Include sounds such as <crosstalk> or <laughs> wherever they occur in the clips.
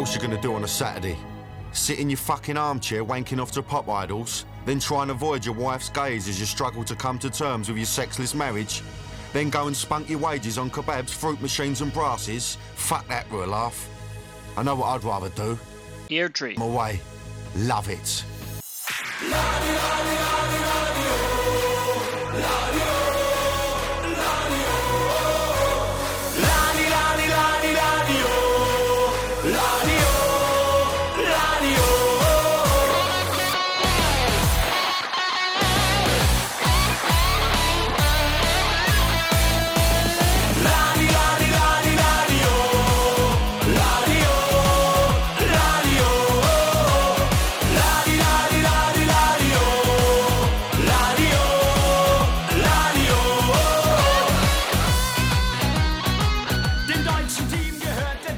else you gonna do on a Saturday? Sit in your fucking armchair wanking off to pop idols, then try and avoid your wife's gaze as you struggle to come to terms with your sexless marriage? Then go and spunk your wages on kebabs, fruit machines and brasses? Fuck that for a laugh. I know what I'd rather do. Airdrie. I'm away. Love it.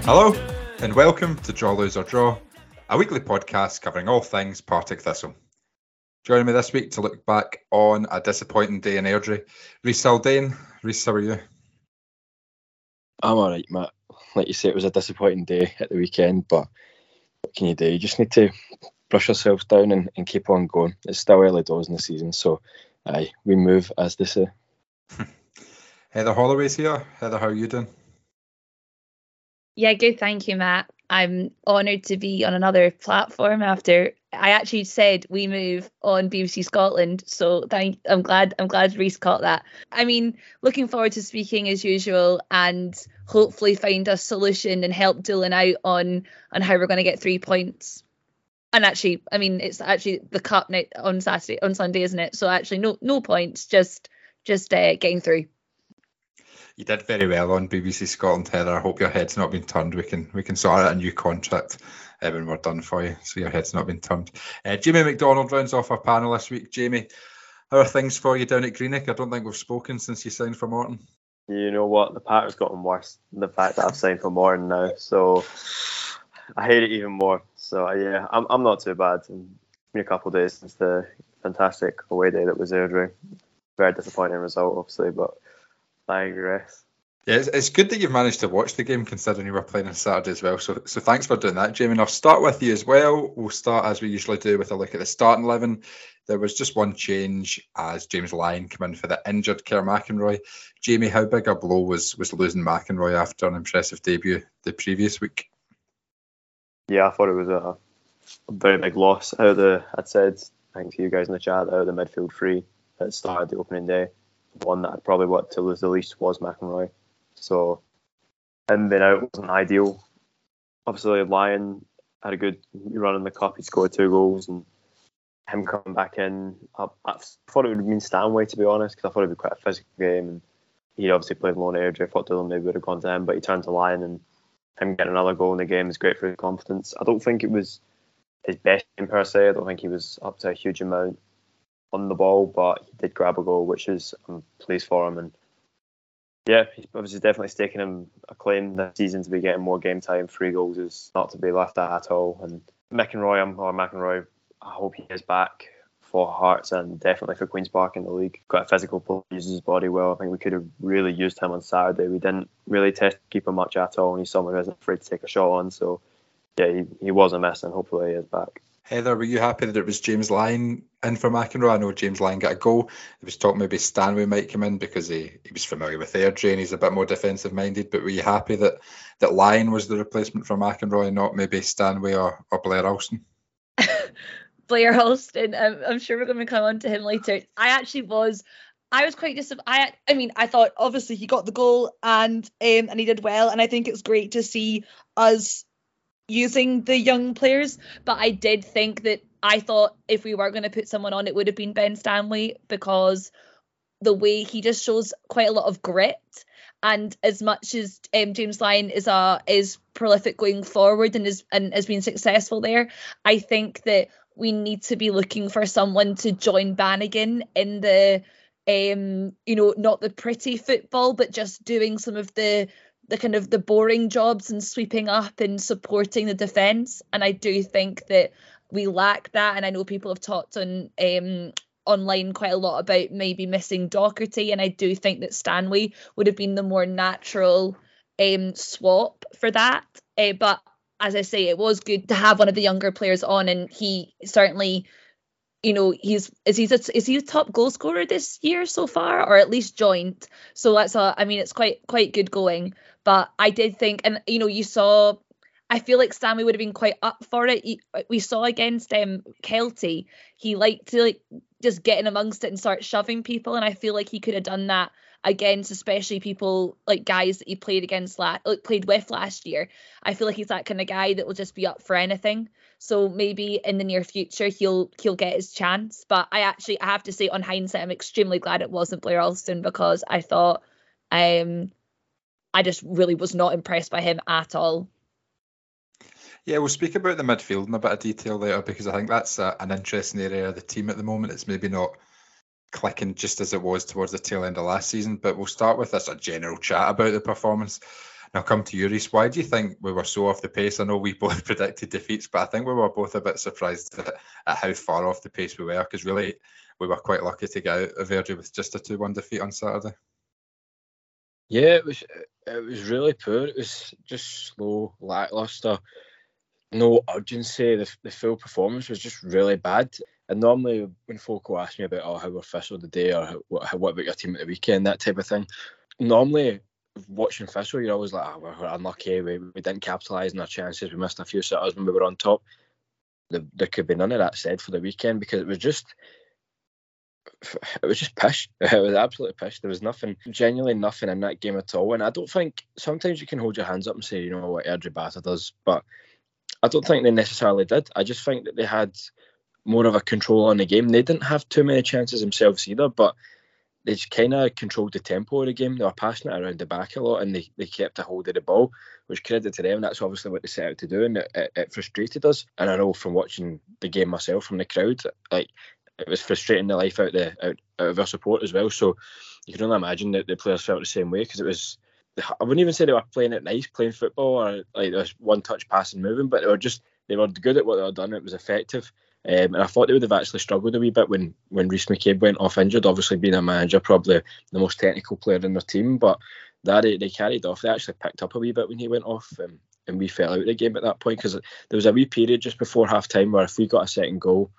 Hello, and welcome to Draw Lose or Draw, a weekly podcast covering all things Partick Thistle. Joining me this week to look back on a disappointing day in Airdrie, Reiss Haldane. Reiss, how are you? I'm all right, Matt. Like you say, it was a disappointing day at the weekend, but what can you do? You just need to brush yourself down and, and keep on going. It's still early doors in the season, so aye, we move as they say. <laughs> Heather Holloway's here. Heather, how are you doing? Yeah, good. Thank you, Matt. I'm honoured to be on another platform after I actually said we move on BBC Scotland. So thank I'm glad I'm glad Reiss caught that. I mean, looking forward to speaking as usual and hopefully find a solution and help Doolan out on on how we're going to get three points. And actually, I mean, it's actually the cup night on Saturday on Sunday, isn't it? So actually, no no points, just just uh, getting through. You did very well on BBC Scotland, Heather. I hope your head's not been turned. We can we can sort out a new contract uh, when we're done for you, so your head's not been turned. Uh, Jamie McDonald rounds off our panel this week. Jamie, how are things for you down at Greenock? I don't think we've spoken since you signed for Morton. You know what? The pattern's gotten worse. The fact that I've signed for Morton now, so I hate it even more. So uh, yeah, I'm I'm not too bad. Been a couple of days since the fantastic away day that was Airdrie. Very disappointing result, obviously, but I digress. Yeah, it's, it's good that you've managed to watch the game considering you were playing on Saturday as well. So, so thanks for doing that, Jamie. And I'll start with you as well. We'll start as we usually do with a look at the starting eleven. There was just one change as James Lyon came in for the injured Kerr McInroy. Jamie, how big a blow was was losing McInroy after an impressive debut the previous week? Yeah, I thought it was a, a very big loss. Out of the, I'd said, thanks to you guys in the chat, out of the midfield three that started the opening day, the one that I'd probably wanted to lose the least was McInroy. So him being out wasn't ideal. Obviously, Lyon had a good run in the cup. He scored two goals, and him coming back in, I, I thought it would have been Stanway to be honest, because I thought it would be quite a physical game. And he obviously played Lone Airdrie. I thought Doolan maybe would have gone to him, but he turned to Lyon, and him getting another goal in the game is great for his confidence. I don't think it was his best game per se. I don't think he was up to a huge amount on the ball, but he did grab a goal, which is I'm pleased for him. And yeah, he's obviously definitely staking him a claim this season to be getting more game time. Three goals is not to be left at at all. And McInroy, I'm, or McInroy, I hope he is back for Hearts and definitely for Queen's Park in the league. Got a physical player, uses his body well. I think we could have really used him on Saturday. We didn't really test keeper much at all, and he's someone who isn't afraid to take a shot on. So yeah, he, he was a mess, and hopefully he is back. Heather, were you happy that it was James Lyon in for McInroy? I know James Lyon got a goal. There was talk maybe Stanway might come in because he, he was familiar with Airdrie and he's a bit more defensive minded. But were you happy that, that Lyon was the replacement for McInroy, not maybe Stanway or, or Blair Alston? <laughs> Blair Alston, um, I'm sure we're going to come on to him later. I actually was I was quite disappointed. I, I mean, I thought obviously he got the goal and um, and he did well, and I think it's great to see us using the young players. But I did think that I thought if we were going to put someone on, it would have been Ben Stanway because the way he just shows quite a lot of grit. And as much as um, James Lyon is a is prolific going forward and is and has been successful there, I think that we need to be looking for someone to join Bannigan in the um you know not the pretty football but just doing some of the the kind of the boring jobs and sweeping up and supporting the defense. And i do think that we lack that. And i know people have talked on um online quite a lot about maybe missing docherty and i do think that stanway would have been the more natural um swap for that. Uh, but as I say, it was good to have one of the younger players on, and he certainly, you know, he's is he a, is he a top goal scorer this year so far, or at least joint. So that's a, I mean, it's quite quite good going. But I did think, and you know, you saw. I feel like Stanway would have been quite up for it. He, we saw against um, Kelty, he liked to like just get in amongst it and start shoving people, and I feel like he could have done that against especially people like guys that he played against last like played with last year. I feel like he's that kind of guy that will just be up for anything. So maybe in the near future he'll he'll get his chance. But I actually I have to say on hindsight I'm extremely glad it wasn't Blair Alston because I thought um I just really was not impressed by him at all. Yeah, we'll speak about the midfield in a bit of detail later because I think that's a, an interesting area of the team at the moment. It's maybe not clicking just as it was towards the tail end of last season. But we'll start with this a general chat about the performance. I'll come to you, Reiss. Why do you think we were so off the pace? I know we <laughs> both predicted defeats, but I think we were both a bit surprised at, at how far off the pace we were because really we were quite lucky to get out of Airdrie with just a 2 1 defeat on Saturday. Yeah, it was it was really poor. It was just slow, lackluster, no urgency. The, the full performance was just really bad. And normally, when folk will ask me about oh, how we're Thistle today or what, what about your team at the weekend, that type of thing, normally watching Thistle, you're always like, oh, we're, unlucky, we, we didn't capitalise on our chances, we missed a few sitters when we were on top. The, there could be none of that said for the weekend because it was just <laughs> it was just pish. <laughs> It was absolutely pish. There was nothing, genuinely nothing in that game at all. And I don't think sometimes you can hold your hands up and say, you know what Airdrie battered us, but I don't think they necessarily did. I just think that they had more of a control on the game. They didn't have too many chances themselves either, but they just kind of controlled the tempo of the game. They were passing it around the back a lot, and they, they kept a hold of the ball, which credit to them. That's obviously what they set out to do, and it, it, it frustrated us. And I know from watching the game myself from the crowd, like it was frustrating the life out the out, out of our support as well. So you can only imagine that the players felt the same way because it was. I wouldn't even say they were playing it nice, playing football, or like there was one touch passing moving, but they were just they were good at what they were done. It was effective. Um, and I thought they would have actually struggled a wee bit when when Rhys McCabe went off injured. Obviously, being a manager, probably the most technical player in their team, but that they, they carried off. They actually picked up a wee bit when he went off, um, and we fell out of the game at that point because there was a wee period just before half time where if we got a second goal,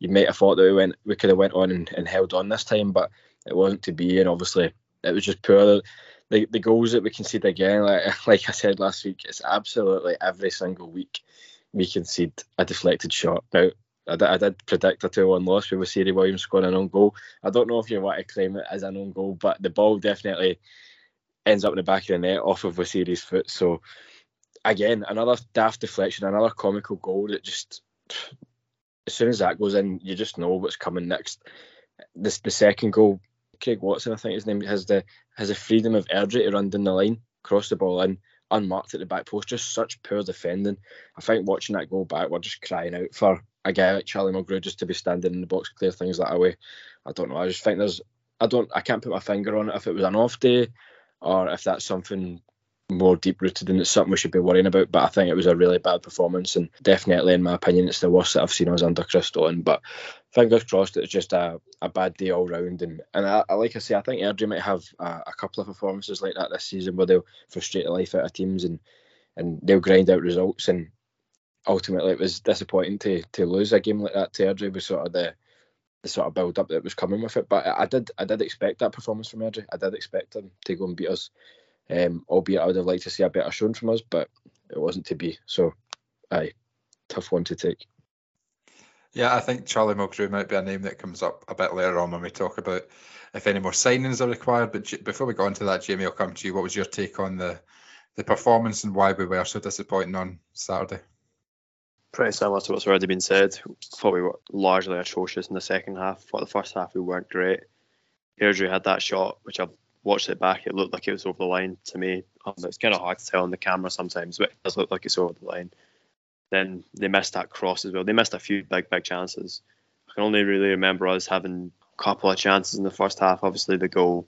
you might have thought that we went we could have went on and, and held on this time, but it wasn't to be. And obviously, it was just poor. The, the goals that we concede again, like <laughs> like I said last week, it's absolutely every single week we concede a deflected shot. Now I did, did predict a 2 1 loss with Siri Williams scoring an own goal. I don't know if you want to claim it as an own goal, but the ball definitely ends up in the back of the net off of Wasiri's foot. So, again, another daft deflection, another comical goal that just, as soon as that goes in, you just know what's coming next. This The second goal, Craig Watson, I think his name, has the has the freedom of Airdrie to run down the line, cross the ball in, unmarked at the back post. Just such poor defending. I think watching that go back, we're just crying out for a guy like Charlie Mulgrew just to be standing in the box, clear things that away. I don't know. I just think there's, I don't, I can't put my finger on it if it was an off day or if that's something more deep rooted and it's something we should be worrying about. But I think it was a really bad performance and definitely, in my opinion, it's the worst that I've seen us under Chris Stone. But fingers crossed, it's just a, a bad day all round. And and I, like I say, I think Airdrie might have a, a couple of performances like that this season where they'll frustrate the life out of teams and and they'll grind out results and ultimately it was disappointing to to lose a game like that to Airdrie with sort of the the sort of build up that was coming with it. But I, I did I did expect that performance from Airdrie. I did expect them to go and beat us. Um, albeit I would have liked to see a better showing from us, but it wasn't to be. So, aye, tough one to take. Yeah, I think Charlie Mulgrew might be a name that comes up a bit later on when we talk about if any more signings are required. But before we go on to that, Jamie, I'll come to you. What was your take on the the performance and why we were so disappointing on Saturday? pretty similar to what's already been said. Thought we were largely atrocious in the second half. Thought the first half we weren't great. Airdrie had that shot, which I watched it back. It looked like it was over the line to me. Um, it's kind of hard to tell on the camera sometimes, but it does look like it's over the line. Then they missed that cross as well. They missed a few big, big chances. I can only really remember us having a couple of chances in the first half. Obviously, the goal,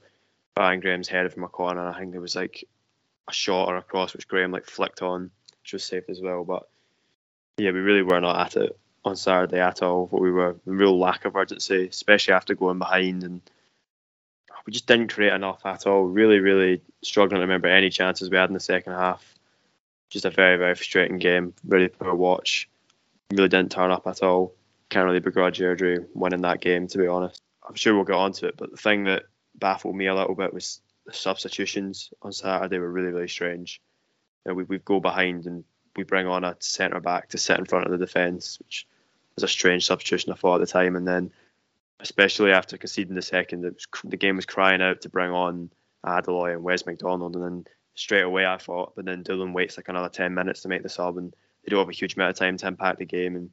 Brian Graham's headed from a corner. I think there was like a shot or a cross which Graham like flicked on, which was saved as well. But yeah, we really were not at it on Saturday at all. But we were real lack of urgency, especially after going behind, and we just didn't create enough at all. Really, really struggling to remember any chances we had in the second half. just a very, very frustrating game. Really poor watch. Really didn't turn up at all. Can't really begrudge Airdrie winning that game, to be honest. I'm sure we'll get onto it, but the thing that baffled me a little bit was the substitutions on Saturday were really, really strange. You know, we, we go behind and we bring on a centre back to sit in front of the defence, which was a strange substitution I thought at the time. And then, especially after conceding the second, was, the game was crying out to bring on Adeloye and Wes McDonald. And then straight away I thought, but then Doolan waits like another 10 minutes to make the sub and they don't have a huge amount of time to impact the game. And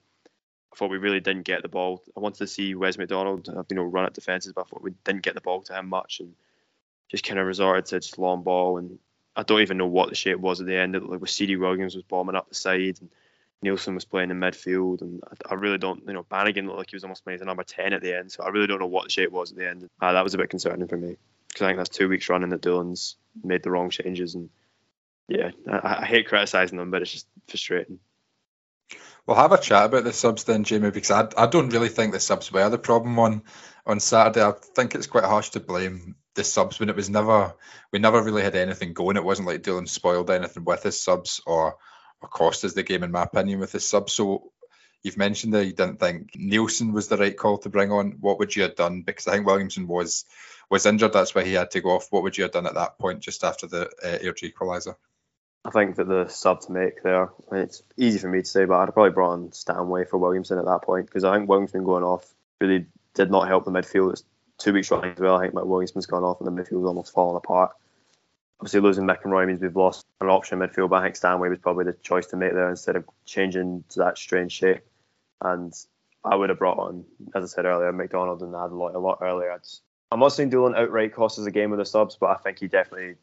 I thought we really didn't get the ball. I wanted to see Wes McDonald, you know, run at defences, but I thought we didn't get the ball to him much and just kind of resorted to just long ball. And I don't even know what the shape was at the end. It like with CD Williams was bombing up the side and Neilson was playing in midfield, and I, I, really don't, you know, Bannigan looked like he was almost playing as a number 10 at the end, so I really don't know what the shape was at the end. Uh, that was a bit concerning for me because I think that's two weeks running that Doolan's made the wrong changes, and yeah, I, I hate criticising them, but it's just frustrating. We'll have a chat about the subs then, Jamie, because I, I don't really think the subs were the problem on on Saturday. I think it's quite harsh to blame the subs when it was never we never really had anything going. It wasn't like Doolan spoiled anything with his subs or cost us the game in my opinion with his sub. So you've mentioned that you didn't think Neilson was the right call to bring on. What would you have done? Because I think Williamson was was injured. That's why he had to go off. What would you have done at that point, just after the uh, equaliser? I think that the sub to make there, it's easy for me to say, but I'd probably brought on Stanway for Williamson at that point because I think Williamson going off really did not help the midfield. It's two weeks running as well. I think Williamson's gone off and the midfield's almost fallen apart. Obviously, losing McInroy means we've lost an option midfield, but I think Stanway was probably the choice to make there instead of changing to that strange shape. And I would have brought on, as I said earlier, McDonald and Adeloye a lot earlier. It's, I'm not saying Doolan outright cost us a game with the subs, but I think he definitely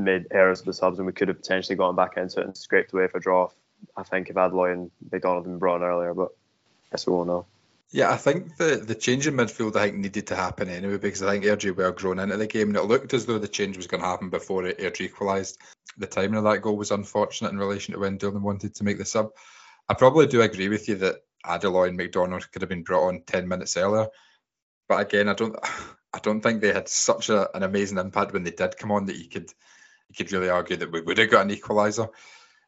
made errors with the subs, and we could have potentially gone back into it and scraped away for a draw. I think if Adeloye and McDonald had been brought on earlier, but I guess we won't know. Yeah, I think the, the change in midfield I think needed to happen anyway because I think Airdrie were grown into the game and it looked as though the change was going to happen before Airdrie equalised. The timing of that goal was unfortunate in relation to when Doolan wanted to make the sub. I probably do agree with you that Adeloye and McDonald could have been brought on ten minutes earlier, but again, I don't <sighs> I don't think they had such a, an amazing impact when they did come on that you could you could really argue that we would have got an equaliser.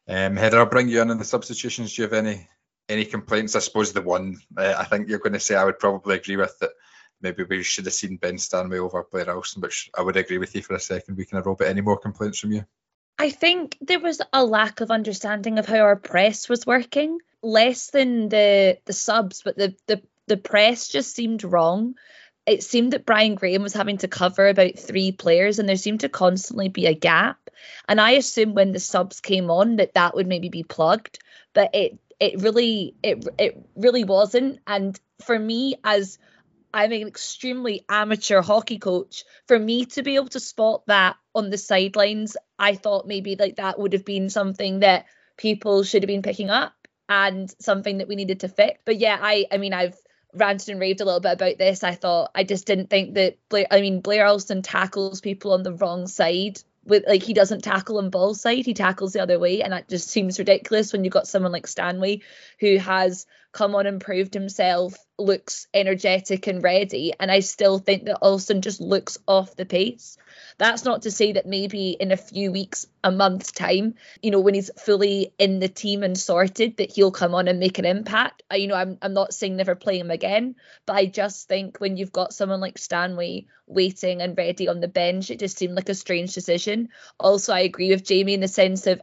Um, Heather, I'll bring you in on the substitutions. Do you have any any complaints? I suppose the one uh, I think you're going to say I would probably agree with that maybe we should have seen Ben Stanway over Blair Alston, which I would agree with you for a second. We can have Robert. Any more complaints from you? I think there was a lack of understanding of how our press was working, less than the the subs, but the the the press just seemed wrong. It seemed that Brian Graham was having to cover about three players, and there seemed to constantly be a gap. And I assumed when the subs came on that that would maybe be plugged, but it it really it it really wasn't and for me as I'm an extremely amateur hockey coach. For me to be able to spot that on the sidelines, I thought maybe like that would have been something that people should have been picking up and something that we needed to fix. But yeah, I I mean I've ranted and raved a little bit about this. I thought I just didn't think that Blair I mean Blair Alston tackles people on the wrong side with like he doesn't tackle on ball side, he tackles the other way, and that just seems ridiculous when you've got someone like Stanway who has come on and proved himself, looks energetic and ready, and I still think that Alston just looks off the pace. That's not to say that maybe in a few weeks, a month's time, you know, when he's fully in the team and sorted, that he'll come on and make an impact. I, you know, I'm I'm not saying never play him again, but I just think when you've got someone like Stanway waiting and ready on the bench, it just seemed like a strange decision. Also, I agree with Jamie in the sense of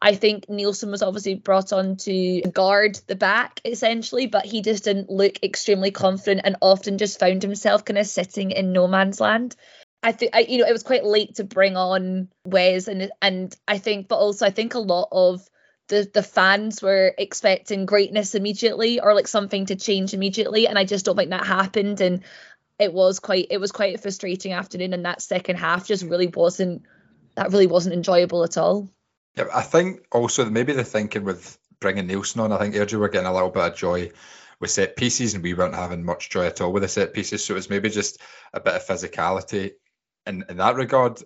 I think Neilson was obviously brought on to guard the back essentially, but he just didn't look extremely confident and often just found himself kind of sitting in no man's land. I think you know it was quite late to bring on Wes and and I think but also I think a lot of the the fans were expecting greatness immediately or like something to change immediately and I just don't think that happened and it was quite it was quite a frustrating afternoon and that second half just really wasn't that really wasn't enjoyable at all. Yeah, I think also maybe the thinking with bringing Neilson on, I think Airdrie were getting a little bit of joy with set pieces and we weren't having much joy at all with the set pieces. So it was maybe just a bit of physicality in, in that regard,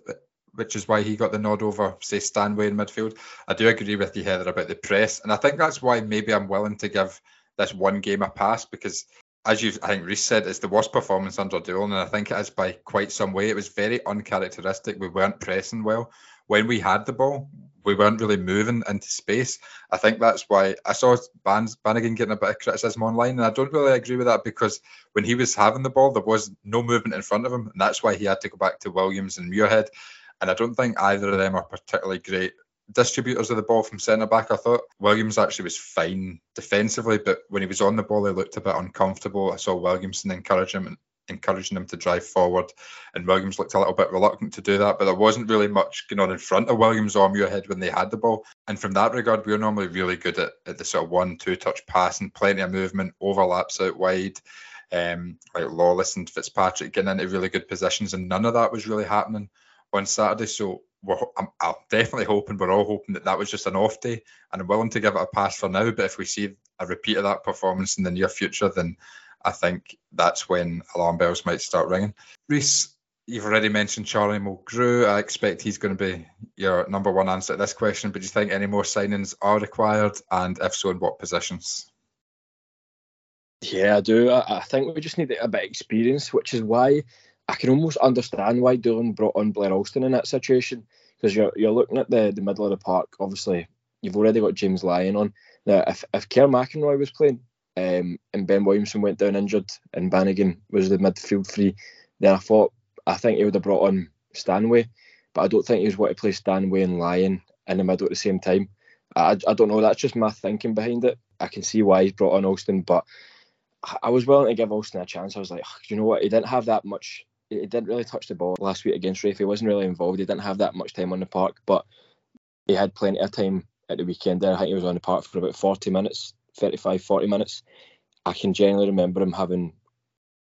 which is why he got the nod over, say, Stanway in midfield. I do agree with you, Heather, about the press. And I think that's why maybe I'm willing to give this one game a pass because, as you I think Reiss said, it's the worst performance under Doolan. And I think it is by quite some way. It was very uncharacteristic. We weren't pressing well. When we had the ball, we weren't really moving into space. I think that's why I saw Bans, Bannigan getting a bit of criticism online, and I don't really agree with that because when he was having the ball, there was no movement in front of him, and that's why he had to go back to Williams and Muirhead. And I don't think either of them are particularly great distributors of the ball from centre back. I thought Williams actually was fine defensively, but when he was on the ball, he looked a bit uncomfortable. I saw Williamson encourage him encouraging them to drive forward, and Williams looked a little bit reluctant to do that. But there wasn't really much going on in front of Williams or Muirhead when they had the ball. And from that regard, we're normally really good at, at the sort of one, two touch passing, plenty of movement, overlaps out wide. Um, like Lawless and Fitzpatrick getting into really good positions, and none of that was really happening on Saturday. So we're, I'm, I'm, definitely hoping we're all hoping that that was just an off day, and I'm willing to give it a pass for now. But if we see a repeat of that performance in the near future, then I think that's when alarm bells might start ringing. Reiss, you've already mentioned Charlie Mulgrew. I expect he's going to be your number one answer to this question. But do you think any more signings are required, and if so, in what positions? Yeah, I do. I, think we just need a bit of experience, which is why I can almost understand why Doolan brought on Blair Alston in that situation because you're you're looking at the the middle of the park. Obviously, you've already got James Lyon on. Now, if if Kerr McInroy was playing, um, and Ben Williamson went down injured, and Bannigan was the midfield three, then I thought I think he would have brought on Stanway, but I don't think he was want to play Stanway and Lyon in the middle at the same time. I, I don't know. That's just my thinking behind it. I can see why he's brought on Alston, but I was willing to give Alston a chance. I was like, you know what? He didn't have that much. He didn't really touch the ball last week against Raith. He wasn't really involved. He didn't have that much time on the park, but he had plenty of time at the weekend. There, I think he was on the park for about 40 minutes 35, 40 minutes. I can generally remember him having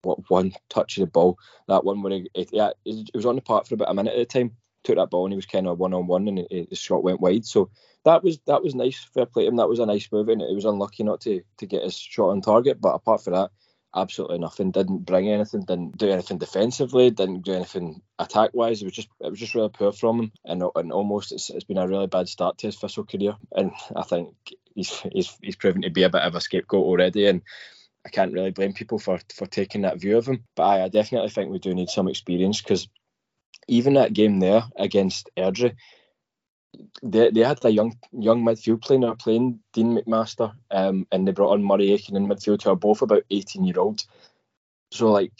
what one touch of the ball. That one where he, it, yeah, he was on the park for about a minute at a time. Took that ball and he was kind of one on one, and it, the shot went wide. So that was that was nice. Fair play to him. That was a nice move, and it was unlucky not to to get his shot on target. But apart from that, absolutely nothing. Didn't bring anything. Didn't do anything defensively. Didn't do anything attack wise. It was just it was just really poor from him. And and almost it's, it's been a really bad start to his Thistle career. And I think he's he's he's proven to be a bit of a scapegoat already. And I can't really blame people for for taking that view of him. But I, I definitely think we do need some experience because even that game there against Airdrie, they, they had a young young midfield player playing Dean McMaster, um, and they brought on Murray Aiken in midfield who are both about 18 year old. So like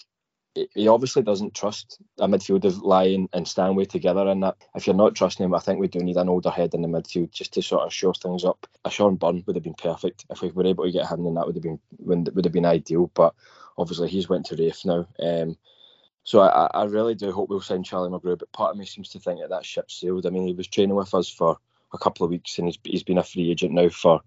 he obviously doesn't trust a midfield of Lyon and Stanway together and that. If you're not trusting him, I think we do need an older head in the midfield just to sort of shore things up. A Sean Byrne would have been perfect. If we were able to get him, then that would have been would have been ideal. But obviously he's went to Raith now. Um, so I, I really do hope we'll sign Charlie Mulgrew, but part of me seems to think that that ship sailed. I mean, he was training with us for a couple of weeks, and he's he's been a free agent now for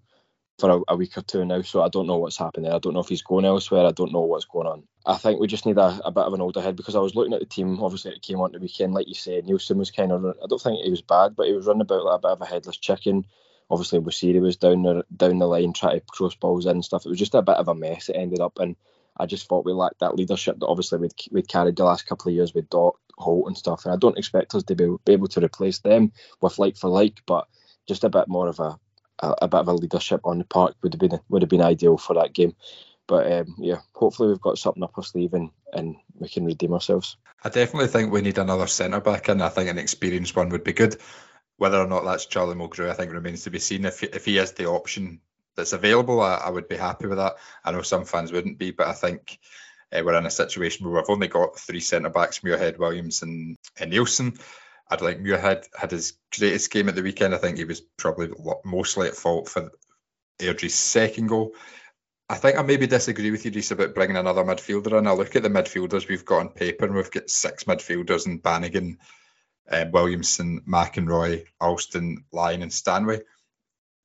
for a, a, week or two now. So I don't know what's happening. There. I don't know if he's going elsewhere. I don't know what's going on. I think we just need a, a bit of an older head because I was looking at the team. Obviously, it came on the weekend, like you said. Neilson was kind of. I don't think he was bad, but he was running about like a bit of a headless chicken. Obviously, Wasiri was down the down the line trying to cross balls in and stuff. It was just a bit of a mess. It ended up and I just thought we lacked that leadership that obviously we'd, we'd carried the last couple of years with Doc, Holt, and stuff. And I don't expect us to be, be able to replace them with like for like, but just a bit more of a, a, a bit of a leadership on the park would have been would have been ideal for that game. But um, yeah, hopefully we've got something up our sleeve and, and we can redeem ourselves. I definitely think we need another centre back, and I think an experienced one would be good. Whether or not that's Charlie Mulgrew, I think remains to be seen. If if he is the option that's available, I, I, would be happy with that. I know some fans wouldn't be, but I think uh, we're in a situation where we've only got three centre backs: Muirhead, Williams, and, and Neilson. I'd like Muirhead had his greatest game at the weekend. I think he was probably mostly at fault for Airdrie's second goal. I think I maybe disagree with you, Reiss, about bringing another midfielder in. I look at the midfielders we've got on paper, and we've got six midfielders in Bannigan, uh, Williamson, McInroy, Alston, Lyon, and Stanway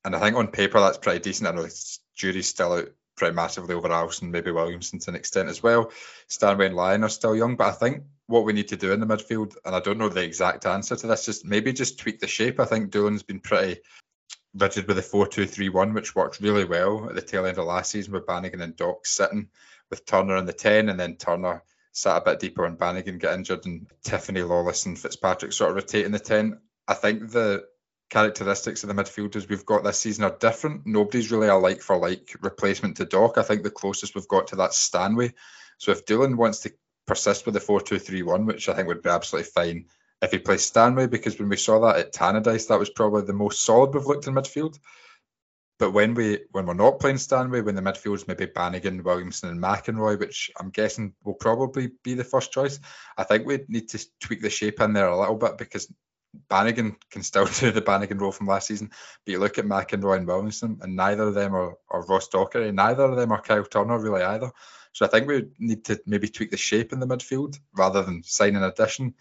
and I think on paper that's pretty decent. I know the jury's still out pretty massively over Alston, maybe Williamson to an extent as well. Stanway and Lyon are still young, but I think what we need to do in the midfield, and I don't know the exact answer to this, just maybe just tweak the shape. I think Doolan's been pretty rigid with the 4 2 3 1, which worked really well at the tail end of last season with Bannigan and Dock sitting with Turner in the 10, and then Turner sat a bit deeper when Bannigan got injured, and Tiffany Lawless and Fitzpatrick sort of rotating the 10. I think the characteristics of the midfielders we've got this season are different. Nobody's really a like for like replacement to Dock. I think the closest we've got to that Stanway. So if Doolan wants to persist with the 4 2 3 1, which I think would be absolutely fine if he plays Stanway, because when we saw that at Tannadice, that was probably the most solid we've looked in midfield. But when we when we're not playing Stanway, when the midfield's maybe Bannigan, Williamson, and McInroy, which I'm guessing will probably be the first choice, I think we need to tweak the shape in there a little bit because Bannigan can still <laughs> do the Bannigan role from last season. But you look at McInroy and Williamson, and neither of them are, are Ross Docherty, neither of them are Kyle Turner really either. So I think we need to maybe tweak the shape in the midfield rather than sign an addition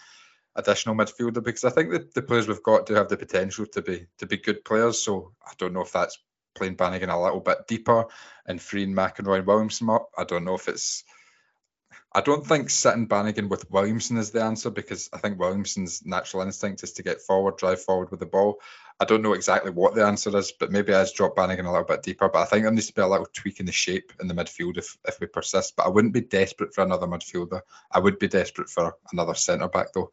additional midfielder because I think that the players we've got do have the potential to be to be good players. So I don't know if that's playing Bannigan a little bit deeper and freeing McInroy and Williamson up. I don't know if it's. I don't think sitting Bannigan with Williamson is the answer because I think Williamson's natural instinct is to get forward, drive forward with the ball. I don't know exactly what the answer is, but maybe I just drop Bannigan a little bit deeper. But I think there needs to be a little tweak in the shape in the midfield if, if we persist. But I wouldn't be desperate for another midfielder. I would be desperate for another centre back though.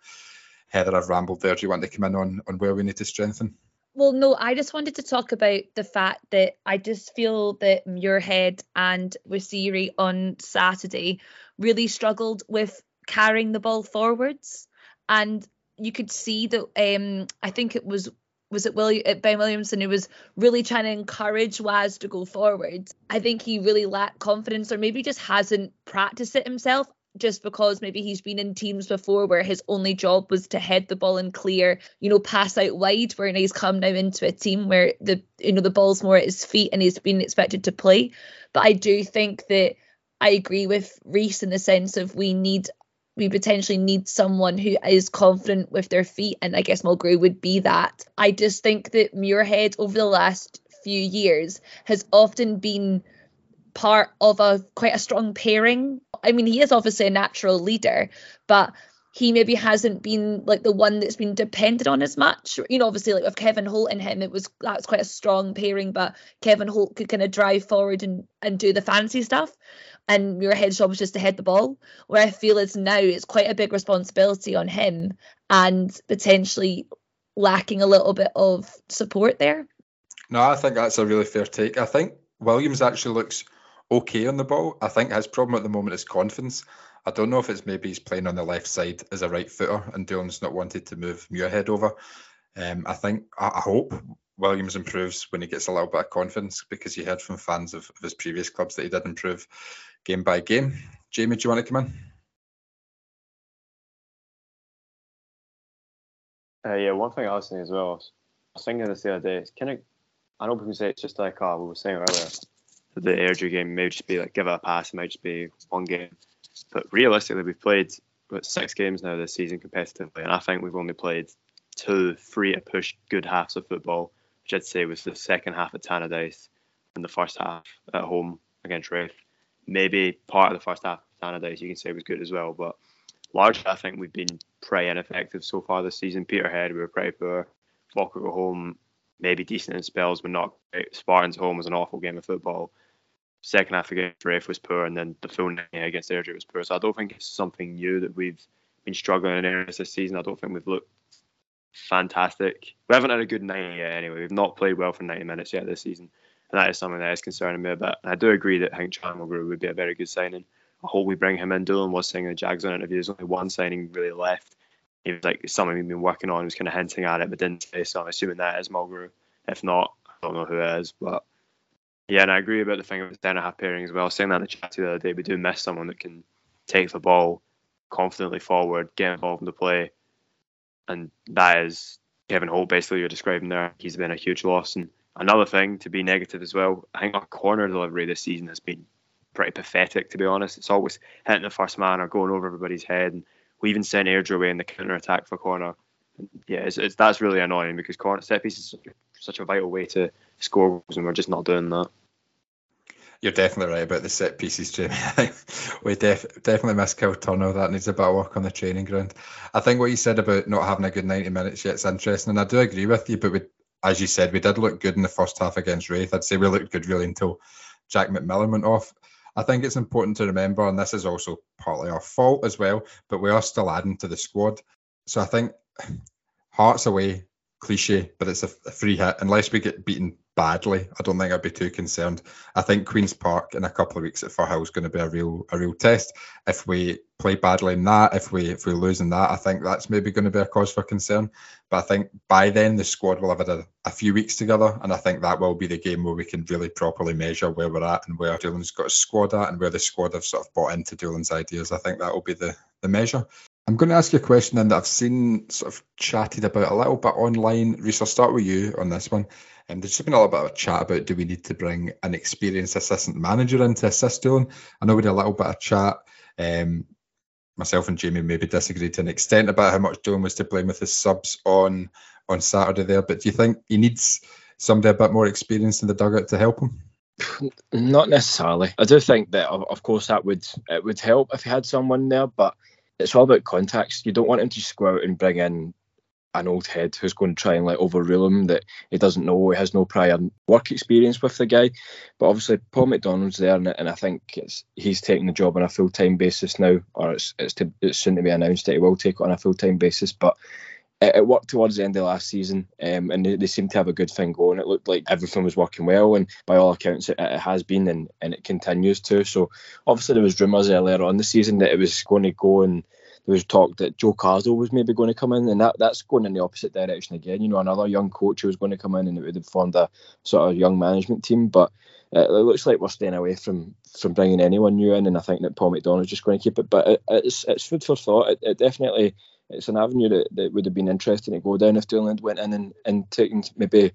Heather, I've rambled there. Do you want to come in on, on where we need to strengthen? Well, no, I just wanted to talk about the fact that I just feel that Muirhead and Wasiri on Saturday really struggled with carrying the ball forwards. And you could see that um, I think it was was it William uh, Ben Williamson who was really trying to encourage Waz to go forward. I think he really lacked confidence or maybe just hasn't practiced it himself just because maybe he's been in teams before where his only job was to head the ball and clear, you know, pass out wide, where he's come now into a team where the you know the ball's more at his feet and he's been expected to play. But I do think that I agree with Reiss in the sense of we need we potentially need someone who is confident with their feet, and I guess Mulgrew would be that. I just think that Muirhead over the last few years has often been part of a quite a strong pairing. I mean, he is obviously a natural leader, but he maybe hasn't been like the one that's been depended on as much. You know, obviously like with Kevin Holt and him, it was that's quite a strong pairing, but Kevin Holt could kind of drive forward and, and do the fancy stuff. And your head job was just to head the ball. Where I feel is now it's quite a big responsibility on him and potentially lacking a little bit of support there. No, I think that's a really fair take. I think Williams actually looks okay on the ball. I think his problem at the moment is confidence. I don't know if it's maybe he's playing on the left side as a right footer and Doolan's not wanted to move Muirhead over. Um, I think I, I, hope Williams improves when he gets a little bit of confidence because you heard from fans of, of his previous clubs that he did improve game by game. Jamie, do you want to come in? Uh, yeah, one thing I was saying as well, I was thinking this the other day, it's kind of, I know people say it's just like oh, we were saying earlier, the Airdrie game may just be like give it a pass, it might just be one game. But realistically, we've played what, six games now this season competitively, and I think we've only played two, three to push good halves of football, which I'd say was the second half at Tannadice and the first half at home against Raith. Maybe part of the first half of Tannadice you can say was good as well, but largely I think we've been pretty ineffective so far this season. Peterhead, we were pretty poor. Falkirk at home, maybe decent in spells, but not great. Spartans at home was an awful game of football second half against Raith was poor, and then the full against Airdrie was poor. So I don't think it's something new that we've been struggling in areas this season. I don't think we've looked fantastic. We haven't had a good night yet. Anyway, we've not played well for 90 minutes yet this season, and that is something that is concerning me a bit. And I do agree that Hank Chandler would be a very good signing. I hope we bring him in. Doolan was saying in the Jags on interview, there's only one signing really left. He was like something we've been working on. He was kind of hinting at it, but didn't say so. I'm assuming that is Mulgrew. If not, I don't know who it is, but yeah, and I agree about the thing of centre half pairing as well. I was saying that in the chat the other day, we do miss someone that can take the ball confidently forward, get involved in the play, and that is Kevin Holt. Basically, you're describing there. He's been a huge loss. And another thing to be negative as well, I think our corner delivery this season has been pretty pathetic. To be honest, it's always hitting the first man or going over everybody's head. And we even sent Airdrie away in the counter attack for corner. Yeah, it's, it's, that's really annoying because corner set pieces is such a vital way to score goals, and we're just not doing that. You're definitely right about the set pieces, Jamie. <laughs> we def- definitely miss Kyle Turner. That needs a bit of work on the training ground. I think what you said about not having a good 90 minutes yet is interesting, and I do agree with you. But we, as you said, we did look good in the first half against Raith. I'd say we looked good really until Jack McMillan went off. I think it's important to remember, and this is also partly our fault as well, but we are still adding to the squad. So I think Hearts away, cliche, but it's a, free hit unless we get beaten badly, I don't think I'd be too concerned. I think Queens Park in a couple of weeks at Firhill is going to be a real a real test. If we play badly in that, if we if we lose in that, I think that's maybe going to be a cause for concern. But I think by then the squad will have had a, a few weeks together, and I think that will be the game where we can really properly measure where we're at and where Doolan's got his squad at and where the squad have sort of bought into Doolan's ideas. I think that will be the the measure. I'm going to ask you a question then that I've seen sort of chatted about a little bit online. Reiss, I'll start with you on this one. And um, there's just been a little bit of chat about do we need to bring an experienced assistant manager in to assist Doolan? I know we had a little bit of chat. Um, myself and Jamie maybe disagreed to an extent about how much Doolan was to blame with his subs on on Saturday there. But do you think he needs somebody a bit more experienced in the dugout to help him? Not necessarily. I do think that, of course, that would it would help if he had someone there, but it's all about context. You don't want him to just go out and bring in an old head who's going to try and like overrule him that he doesn't know, he has no prior work experience with the guy. But obviously, Paul McDonald's there, and, and I think it's he's taking the job on a full time basis now, or it's it's, to, it's soon to be announced that he will take it on a full time basis. But it, it, worked towards the end of last season, um, and they, they seemed to have a good thing going. It looked like everything was working well, and by all accounts, it, it has been, and, and it continues to. So obviously, there was rumours earlier on the season that it was going to go and there was talk that Joe Cardle was maybe going to come in, and that that's going in the opposite direction again. You know, another young coach who was going to come in, and it would have formed a sort of young management team. But it looks like we're staying away from from bringing anyone new in, and I think that Paul McDonald's is just going to keep it. But it, it's it's food for thought. It, it, definitely it's an avenue that, that would have been interesting to go down if Doolan went in and, and taken maybe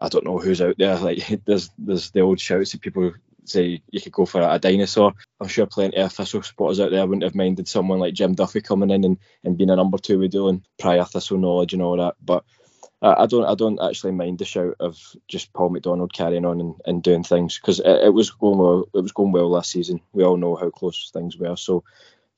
I don't know who's out there. Like <laughs> there's there's the old shouts that people say you could go for a, dinosaur. I'm sure plenty of Thistle spotters out there wouldn't have minded someone like Jim Duffy coming in and, and being a number two with Doolan prior Thistle knowledge and all that. But I don't I don't actually mind the shout of just Paul McDonald carrying on and, and doing things because it, it, was going well. It was going well last season. We all know how close things were. So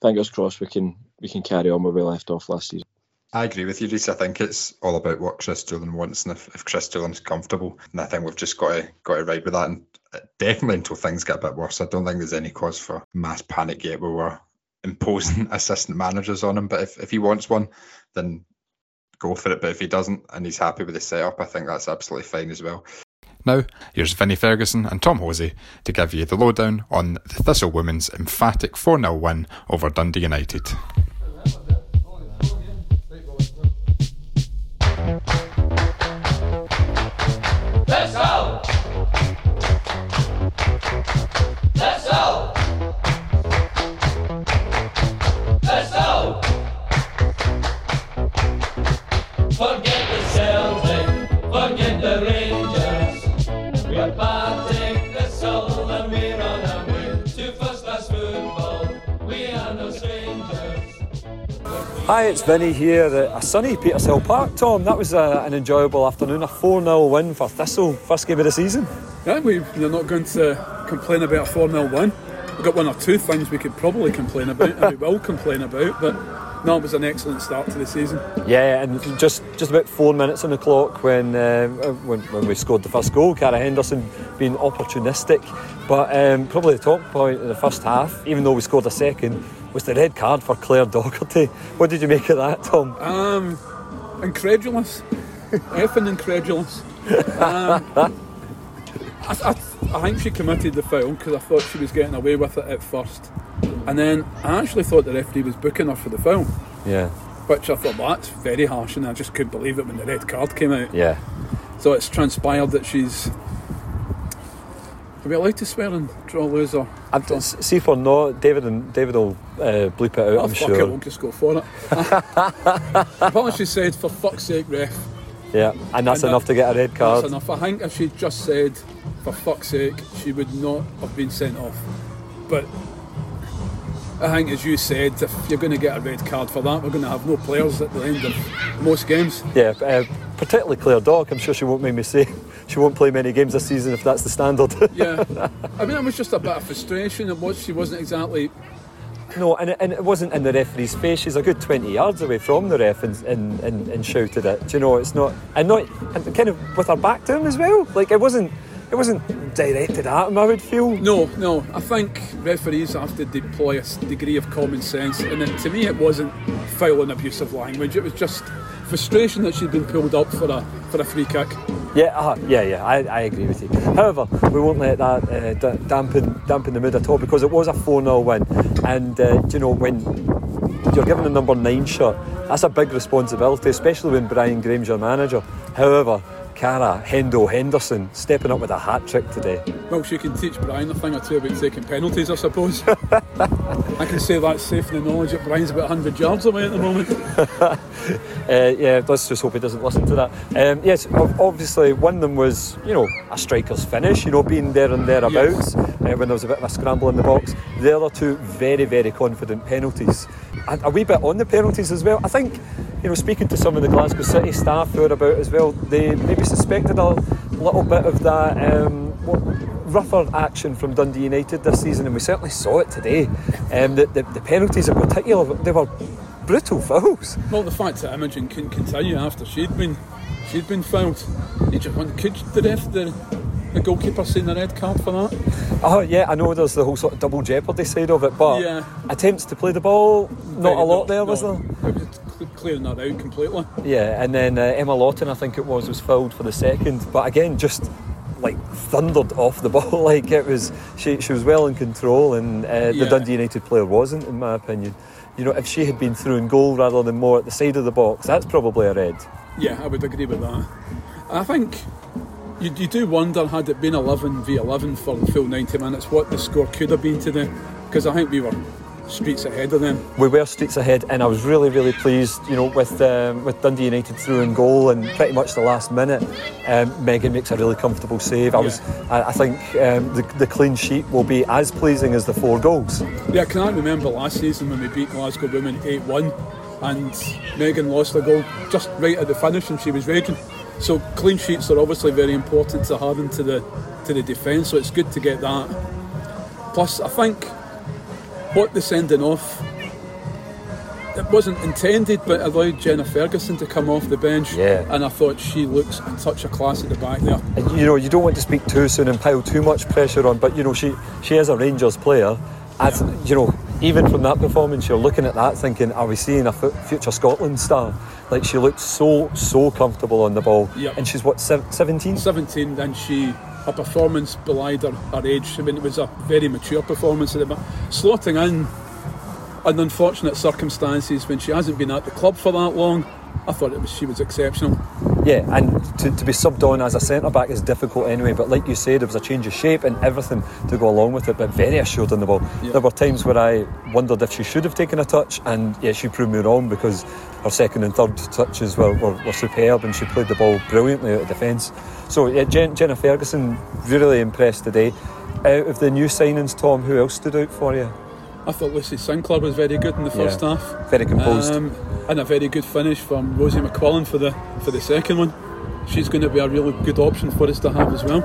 fingers crossed we can we can carry on where we left off last season. I agree with you, Reiss. I think it's all about what Chris Doolan wants, and if, if Chris Doolan's comfortable, and I think we've just got to got to ride with that. And uh, definitely until things get a bit worse. I don't think there's any cause for mass panic yet where we're imposing <laughs> assistant managers on him. But if, if he wants one, then go for it. But if he doesn't and he's happy with the setup, I think that's absolutely fine as well. Now, here's Vinny Ferguson and Tom Hosie to give you the lowdown on the Thistle women's emphatic 4 0 win over Dundee United. Hi, it's Vinny here at a sunny Petershill Park. Tom, that was a, uh, an enjoyable afternoon, a 4 0 win for Thistle, first game of the season. Yeah, we, you're not going to complain about a 4 0 win. We've got one or two things we could probably complain about, and we <laughs> will complain about, but no, it was an excellent start to the season. Yeah, and just just about four minutes on the clock when uh, when, when we scored the first goal. Cara Henderson being opportunistic, but um, probably the top point in the first half, even though we scored a second, was the red card for Claire Docherty. What did you make of that, Tom? Um, incredulous, <laughs> effing incredulous. Um, I, I, I think she committed the foul because I thought she was getting away with it at first. And then I actually thought the referee was booking her for the foul. Yeah. Which I thought, well, that's very harsh, and I just couldn't believe it when the red card came out. Yeah. So it's transpired that she's. Are we allowed to swear and draw loser? I'd, see if we're not, David and David will uh, bleep it out. Oh, I'm fuck sure. It, we'll just go for it. <laughs> Apparently, she said, "For fuck's sake, ref." Yeah, and that's and enough that, to get a red card. That's enough. I think if she just said, "For fuck's sake," she would not have been sent off. But I think, as you said, if you're going to get a red card for that, we're going to have no players at the end of most games. Yeah, uh, particularly Claire Dock. I'm sure she won't make me say <laughs> she won't play many games this season if that's the standard. <laughs> yeah, I mean, it was just a bit of frustration. It was she wasn't exactly. No, and it, and it wasn't in the referee's face. She's a good 20 yards away from the ref and, and, and, and shouted it. Do you know, it's not. And not. And kind of with her back to him as well. Like, it wasn't it wasn't directed at him, I would feel. No, no. I think referees have to deploy a degree of common sense, and it, to me, it wasn't foul and abusive language. It was just frustration that she'd been pulled up for a for a free kick. Yeah, uh, yeah, yeah. I, I agree with you. However, we won't let that uh, dampen dampen the mood at all because it was a four 0 win, and uh, you know when you're given the number nine shirt, that's a big responsibility, especially when Brian Graham's your manager. However, Cara Hendo Henderson stepping up with a hat trick today. Well, she can teach Brian a thing or two about taking penalties, I suppose. <laughs> I can say that's safe in the knowledge that Brian's about 100 yards away at the moment. <laughs> Uh, yeah, let's just hope he doesn't listen to that. Um, yes, obviously one of them was, you know, a striker's finish, you know, being there and thereabouts uh, when there was a bit of a scramble in the box. The other two, very, very confident penalties. And a wee bit on the penalties as well. I think, you know, speaking to some of the Glasgow City staff who are about as well, they maybe suspected a little bit of that um, rougher action from Dundee United this season, and we certainly saw it today. Um, the, the, the penalties in particular, they were brutal fouls. Well, the fact that Imogen couldn't continue after she'd been she'd been fouled. You just want, could the ref, the, the goalkeeper, seen the red card for that? Oh yeah, I know there's the whole sort of double jeopardy side of it, but Yeah. attempts to play the ball, not a lot there, was no, there? Was cl- clearing that out completely. Yeah, and then uh, Emma Lawton, I think it was, was fouled for the second, but again, just like thundered off the <laughs> ball. like it was, she she was well in control, and uh, the Dundee United player wasn't, in my opinion. You know, if she had been through in goal rather than more at the side of the box, that's probably a red. Yeah, I would agree with that. I think you, you do wonder had it been 11 v 11 for the full 90 minutes, what the score could have been today. Because I think we were streets ahead of them. we were streets ahead, and I was really, really pleased, you know, with um, with Dundee United through in goal, and pretty much the last minute, um, Megan makes a really comfortable save. I was, I, I think, um, the, the clean sheet will be as pleasing as the four goals. Yeah, I can't remember last season when we beat Glasgow Women 8 1 and Megan lost the goal just right at the finish and she was raging. So clean sheets are obviously very important to her and to the to the defence, so it's good to get that. Plus, I think what the sending off it wasn't intended, but allowed Jenna Ferguson to come off the bench. Yeah. And I thought she looks in such a class at the back there. And, you know, you don't want to speak too soon and pile too much pressure on, but you know, she she is a Rangers player. As you know, even from that performance, you're looking at that thinking, are we seeing a future Scotland star? Like she looked so so comfortable on the ball, Yep. and she's what sev- 17? 17 and she her performance belied her, her age. I mean it was a very mature performance at the back. Slotting in in unfortunate circumstances when she hasn't been at the club for that long, I thought was she was exceptional. Yeah, and to, to be subbed on as a centre back is difficult anyway. But like you said, there was a change of shape and everything to go along with it. But very assured on the ball. Yeah. There were times where I wondered if she should have taken a touch, and yeah, she proved me wrong because her second and third touches were, were, were superb, and she played the ball brilliantly out of defence. So yeah, Jen, Jenna Ferguson really impressed today. Out of the new signings, Tom, who else stood out for you? I thought Lucy Sinclair was very good in the first Yeah. half. Very composed. Um, and a very good finish from Rosie McQuillan for the for the second one. She's going to be a really good option for us to have as well.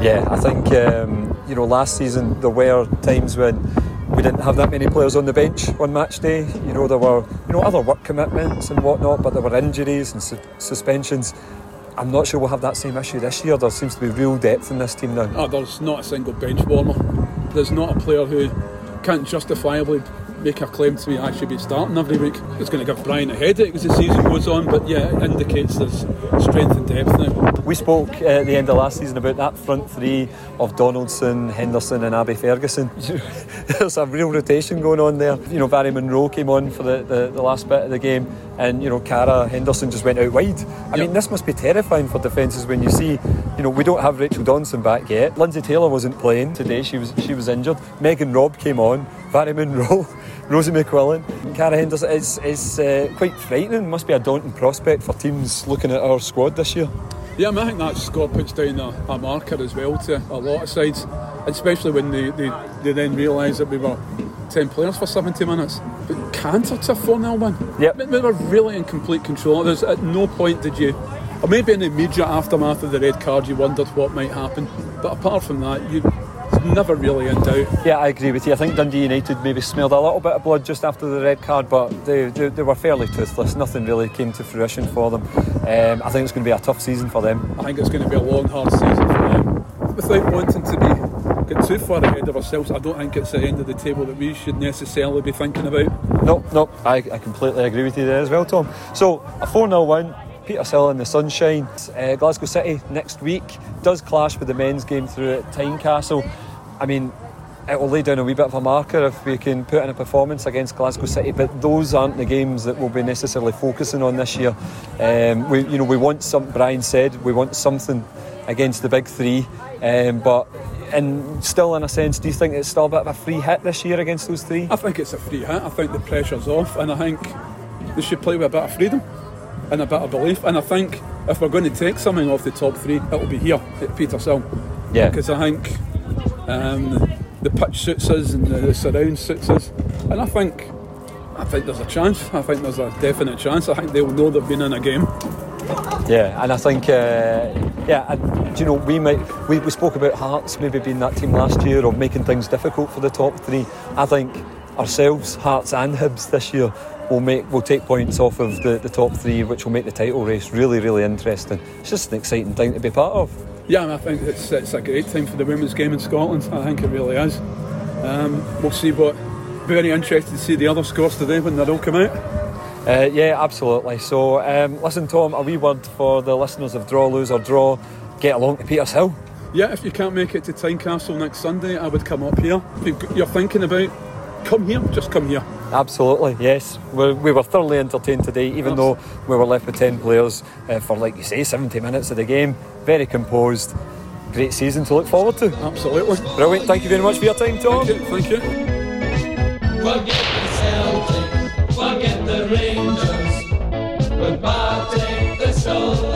Yeah, I think um, you know last season there were times when we didn't have that many players on the bench on match day. You know there were you know other work commitments and whatnot, but there were injuries and su- suspensions. I'm not sure we'll have that same issue this year. There seems to be real depth in this team now. Oh, there's not a single bench warmer. There's not a player who can't justifiably make a claim to me I should be starting every week. It's going to give Brian a headache as the season goes on, but yeah, it indicates there's strength and depth now. We spoke uh, at the end of last season about that front three of Donaldson, Henderson, and Abby Ferguson. <laughs> There's a real rotation going on there. You know, Barry Monroe came on for the, the, the last bit of the game, and you know, Cara Henderson just went out wide. I mean, this must be terrifying for defences when you see, you know, we don't have Rachel Donaldson back yet. Lindsay Taylor wasn't playing today; she was she was injured. Megan Robb came on. Barry Monroe. <laughs> Rosie McQuillan, Cara Henderson, it's, it's uh, quite frightening. Must be a daunting prospect for teams looking at our squad this year. Yeah, I, mean, I think that score puts down a, a marker as well to a lot of sides, especially when they, they, they then realise that we were 10 players for 70 minutes. But canter to a 4 0 win. Yep. We, we were really in complete control. There's at no point did you, or maybe in the immediate aftermath of the red card, you wondered what might happen. But apart from that, you never really in doubt. Yeah, I agree with you. I think Dundee United maybe smelled a little bit of blood just after the red card, but they, they, they were fairly toothless. Nothing really came to fruition for them. Um, I think it's going to be a tough season for them. I think it's going to be a long, hard season for them. Without wanting to be get too far ahead of ourselves, I don't think it's the end of the table that we should necessarily be thinking about. No, no, I, I completely agree with you there as well, Tom. So, a 4 0 win, Petershill in the sunshine. Uh, Glasgow City next week does clash with the men's game through at Tynecastle. I mean, it will lay down a wee bit of a marker if we can put in a performance against Glasgow City. But those aren't the games that we'll be necessarily focusing on this year. Um, we, you know, we want some. Brian said we want something against the big three, um, but. And still, in a sense, do you think it's still a bit of a free hit this year against those three? I think it's a free hit. I think the pressure's off, and I think they should play with a bit of freedom and a bit of belief. And I think if we're going to take something off the top three, it'll be here at Petershill. Yeah. Because I think um, the pitch suits us and the, the surround suits us, and I think I think there's a chance. I think there's a definite chance. I think they'll know they've been in a game. Yeah, and I think, uh, yeah, and, you know, we might we, we spoke about Hearts maybe being that team last year of making things difficult for the top three. I think ourselves, Hearts and Hibs this year will make will take points off of the, the top three, which will make the title race really, really interesting. It's just an exciting thing to be part of. Yeah, and I think it's it's a great time for the women's game in Scotland. I think it really is. Um, we'll see but Very interested to see the other scores today when they all come out. Uh, yeah, absolutely. So, um, listen, Tom, a wee word for the listeners of Draw, Lose or Draw. Get along to Petershill. Yeah, if you can't make it to Tynecastle next Sunday, I would come up here. If you're thinking about, come here, just come here. Absolutely, yes. We're, we were thoroughly entertained today, even though we were left with 10 players uh, for, like you say, 70 minutes of the game. Very composed. Great season to look forward to. Absolutely. Brilliant. Thank you very much for your time, Tom. Thank you. Thank you. Forget the Celtic, forget the Rangers. We'll take the soul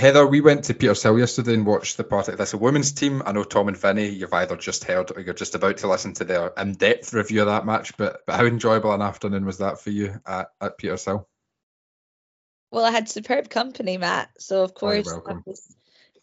Heather, we went to Petershill yesterday and watched the Partick Thistle women's team. I know Tom and Vinny, you've either just heard or you're just about to listen to their in-depth review of that match. But but how enjoyable an afternoon was that for you at, at Petershill? Well, I had superb company, Matt. So of Oh, course, that was,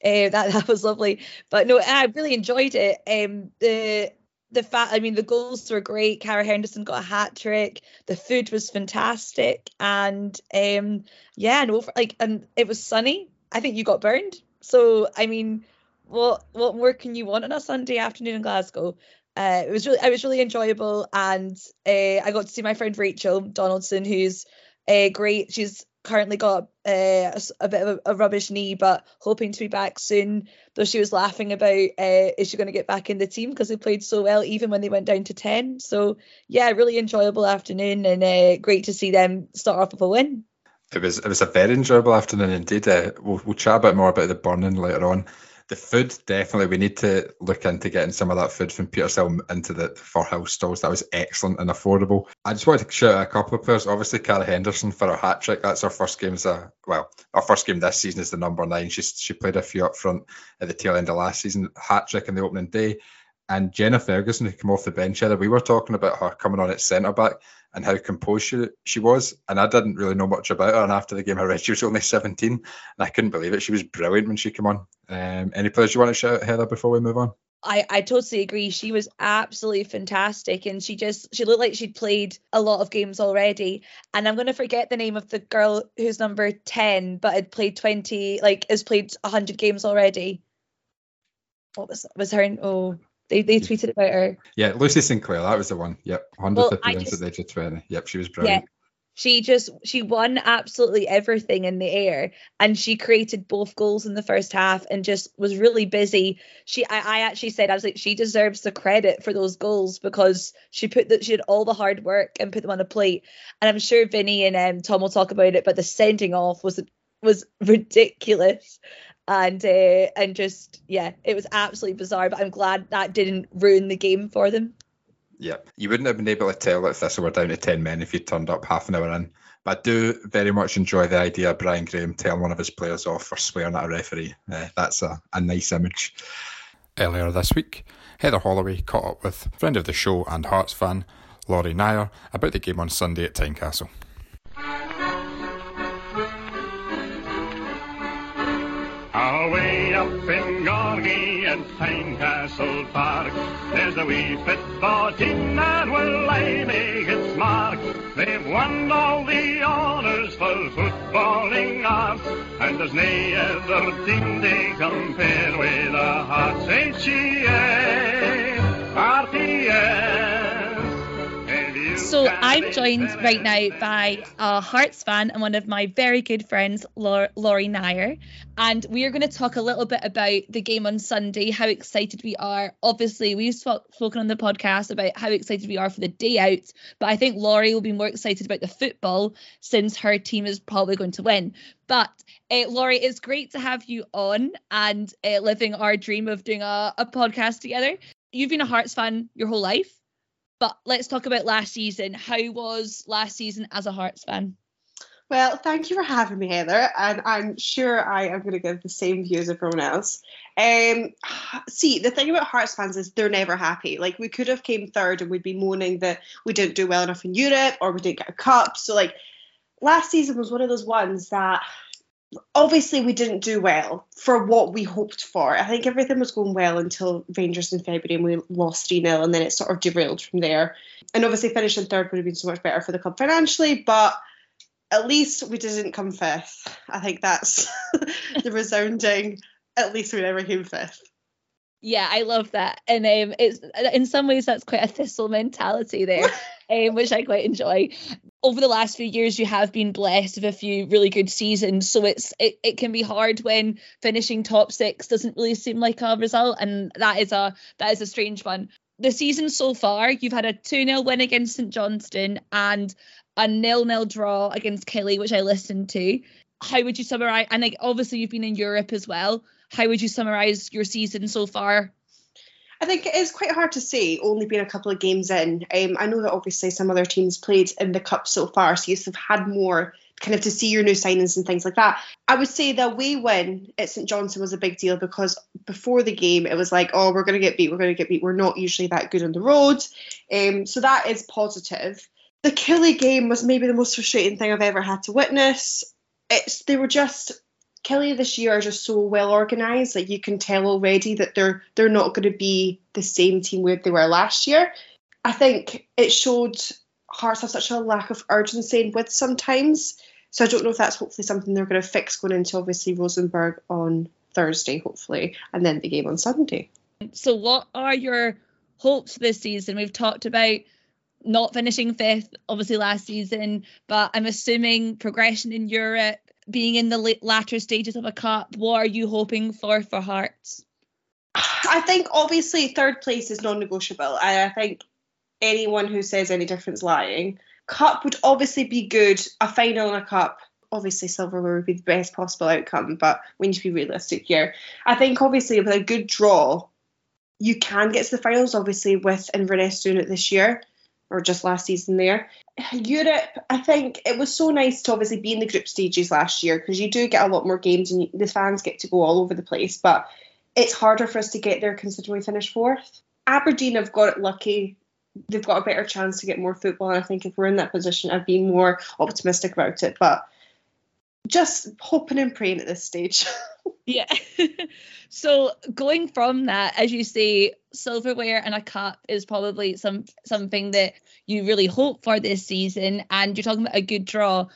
uh, that that was lovely. But no, I really enjoyed it. Um, the the fact, I mean, the goals were great. Cara Henderson got a hat trick. The food was fantastic, and um, yeah, and over like, and it was sunny. I think you got burned. So I mean, what what more can you want on a Sunday afternoon in Glasgow? Uh, it was really, I was really enjoyable, and uh, I got to see my friend Rachel Donaldson, who's uh, great. She's currently got uh, a, a bit of a, a rubbish knee, but hoping to be back soon. Though she was laughing about uh, is she going to get back in the team because they played so well even when they went down to ten. So yeah, really enjoyable afternoon and uh, great to see them start off with a win. It was it was a very enjoyable afternoon indeed. Uh, we'll, we'll chat a bit more about the burning later on. The food definitely we need to look into getting some of that food from Petershill into the Firhill stalls. That was excellent and affordable. I just wanted to shout out a couple of players. Obviously, Cara Henderson for her hat trick. That's her first game as a well, our first game this season is the number nine. She she played a few up front at the tail end of last season. Hat trick in the opening day. And Jenna Ferguson, who came off the bench, Heather, we were talking about her coming on at centre back and how composed she, she was. And I didn't really know much about her. And after the game, I read she was only 17. And I couldn't believe it. She was brilliant when she came on. Um, any players you want to shout out, Heather, before we move on? I, I totally agree. She was absolutely fantastic and she just she looked like she'd played a lot of games already. And I'm gonna forget the name of the girl who's number 10 but had played 20 like has played 100 games already. What was was her oh they, they tweeted about her. Yeah, Lucy Sinclair, that was the one. Yep, 100th Well, appearance just- at the age of 20. Yep, she was brilliant. Yeah. She just she won absolutely everything in the air and she created both goals in the first half and just was really busy. She I, I actually said I was like she deserves the credit for those goals because she put that she did all the hard work and put them on a plate. And I'm sure Vinny and um, Tom will talk about it, but the sending off was was ridiculous. And uh, and just yeah, it was absolutely bizarre. But I'm glad that didn't ruin the game for them. Yeah, you wouldn't have been able to tell if this were down to 10 men if you turned up half an hour in But I do very much enjoy the idea of Brian Graham telling one of his players off for swearing at a referee. Uh, that's a, a nice image. Earlier this week, Heather Holloway caught up with friend of the show and Hearts fan, Lori Nayar, about the game on Sunday at Tynecastle. Away up in Gorgie at Tynecastle Park, there's a wee football team that will I make its mark. They've won all the honours for footballing arts, and there's nae other team they compare with the Hearts H-E-A, R-T-S. So I'm joined right now by a Hearts fan and one of my very good friends, Lau- Lori Nayar, and we are going to talk a little bit about the game on Sunday, how excited we are. Obviously, we've sp- spoken on the podcast about how excited we are for the day out, but I think Lori will be more excited about the football since her team is probably going to win. But uh, Lori, it's great to have you on and uh, living our dream of doing a, a podcast together. You've been a Hearts fan your whole life. But let's talk about last season. How was last season as a Hearts fan? Well, thank you for having me, Heather, and I'm sure I am going to give the same view as everyone else. Um, see, the thing about Hearts fans is they're never happy. Like we could have came third and we'd be moaning that we didn't do well enough in Europe or we didn't get a cup. So like last season was one of those ones that obviously we didn't do well for what we hoped for. I think everything was going well until Rangers in February and we lost 3 0 and then it sort of derailed from there. And obviously finishing third would have been so much better for the club financially, but at least we didn't come fifth. I think that's <laughs> the resounding at least we never came fifth. Yeah, I love that, and um, it's in some ways that's quite a thistle mentality there, <laughs> um, which I quite enjoy. Over the last few years, you have been blessed with a few really good seasons, so it's it, it can be hard when finishing top six doesn't really seem like a result, and that is a that is a strange one. The season so far, you've had a 2 0 win against St Johnstone and a nil nil draw against Killie, which I listened to. How would you summarize? And like obviously you've been in Europe as well. How would you summarize your season so far? I think it is quite hard to say, only being a couple of games in. Um, I know that obviously some other teams played in the cup so far, so you've had more kind of to see your new signings and things like that. I would say the away win at St Johnstone was a big deal because before the game it was like, oh, we're going to get beat, we're going to get beat. We're not usually that good on the road, um, so that is positive. The Killie game was maybe the most frustrating thing I've ever had to witness. It's they were just Killie this year are just so well organised. Like you can tell already that they're they're not going to be the same team where they were last year. I think it showed Hearts have such a lack of urgency and width sometimes. So I don't know if that's hopefully something they're going to fix going into obviously Rosenborg on Thursday, hopefully, and then the game on Sunday. So what are your hopes this season? We've talked about not finishing fifth, obviously last season, but I'm assuming progression in Europe, being in the latter stages of a cup. What are you hoping for for Hearts? I think obviously third place is non-negotiable. I think anyone who says any difference lying. Cup would obviously be good. A final and a cup. Obviously, silverware would be the best possible outcome, but we need to be realistic here. I think obviously with a good draw, you can get to the finals. Obviously, with Inverness doing it this year or just last season there. Europe, I think it was so nice to obviously be in the group stages last year because you do get a lot more games and the fans get to go all over the place. But it's harder for us to get there considering we finished fourth. Aberdeen have got it lucky. They've got a better chance to get more football. And I think if we're in that position, I'd be more optimistic about it. But just hoping and praying at this stage. <laughs> Yeah. <laughs> so going from that, as you say, silverware and a cup is probably some something that you really hope for this season, and you're talking about a good draw.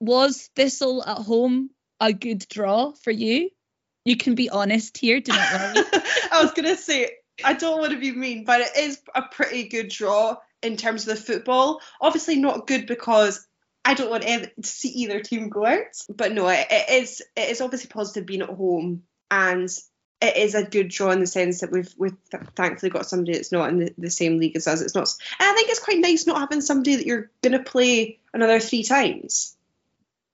Was Thistle at home a good draw for you? You can be honest here. Do not worry. <laughs> I was gonna say I don't want to be mean, but it is a pretty good draw in terms of the football. Obviously not good because I don't want to see either team go out. But no, it, it is it is obviously positive being at home, and it is a good draw in the sense that we've we've thankfully got somebody that's not in the, the same league as us. It's not, and I think it's quite nice not having somebody that you're gonna play another three times.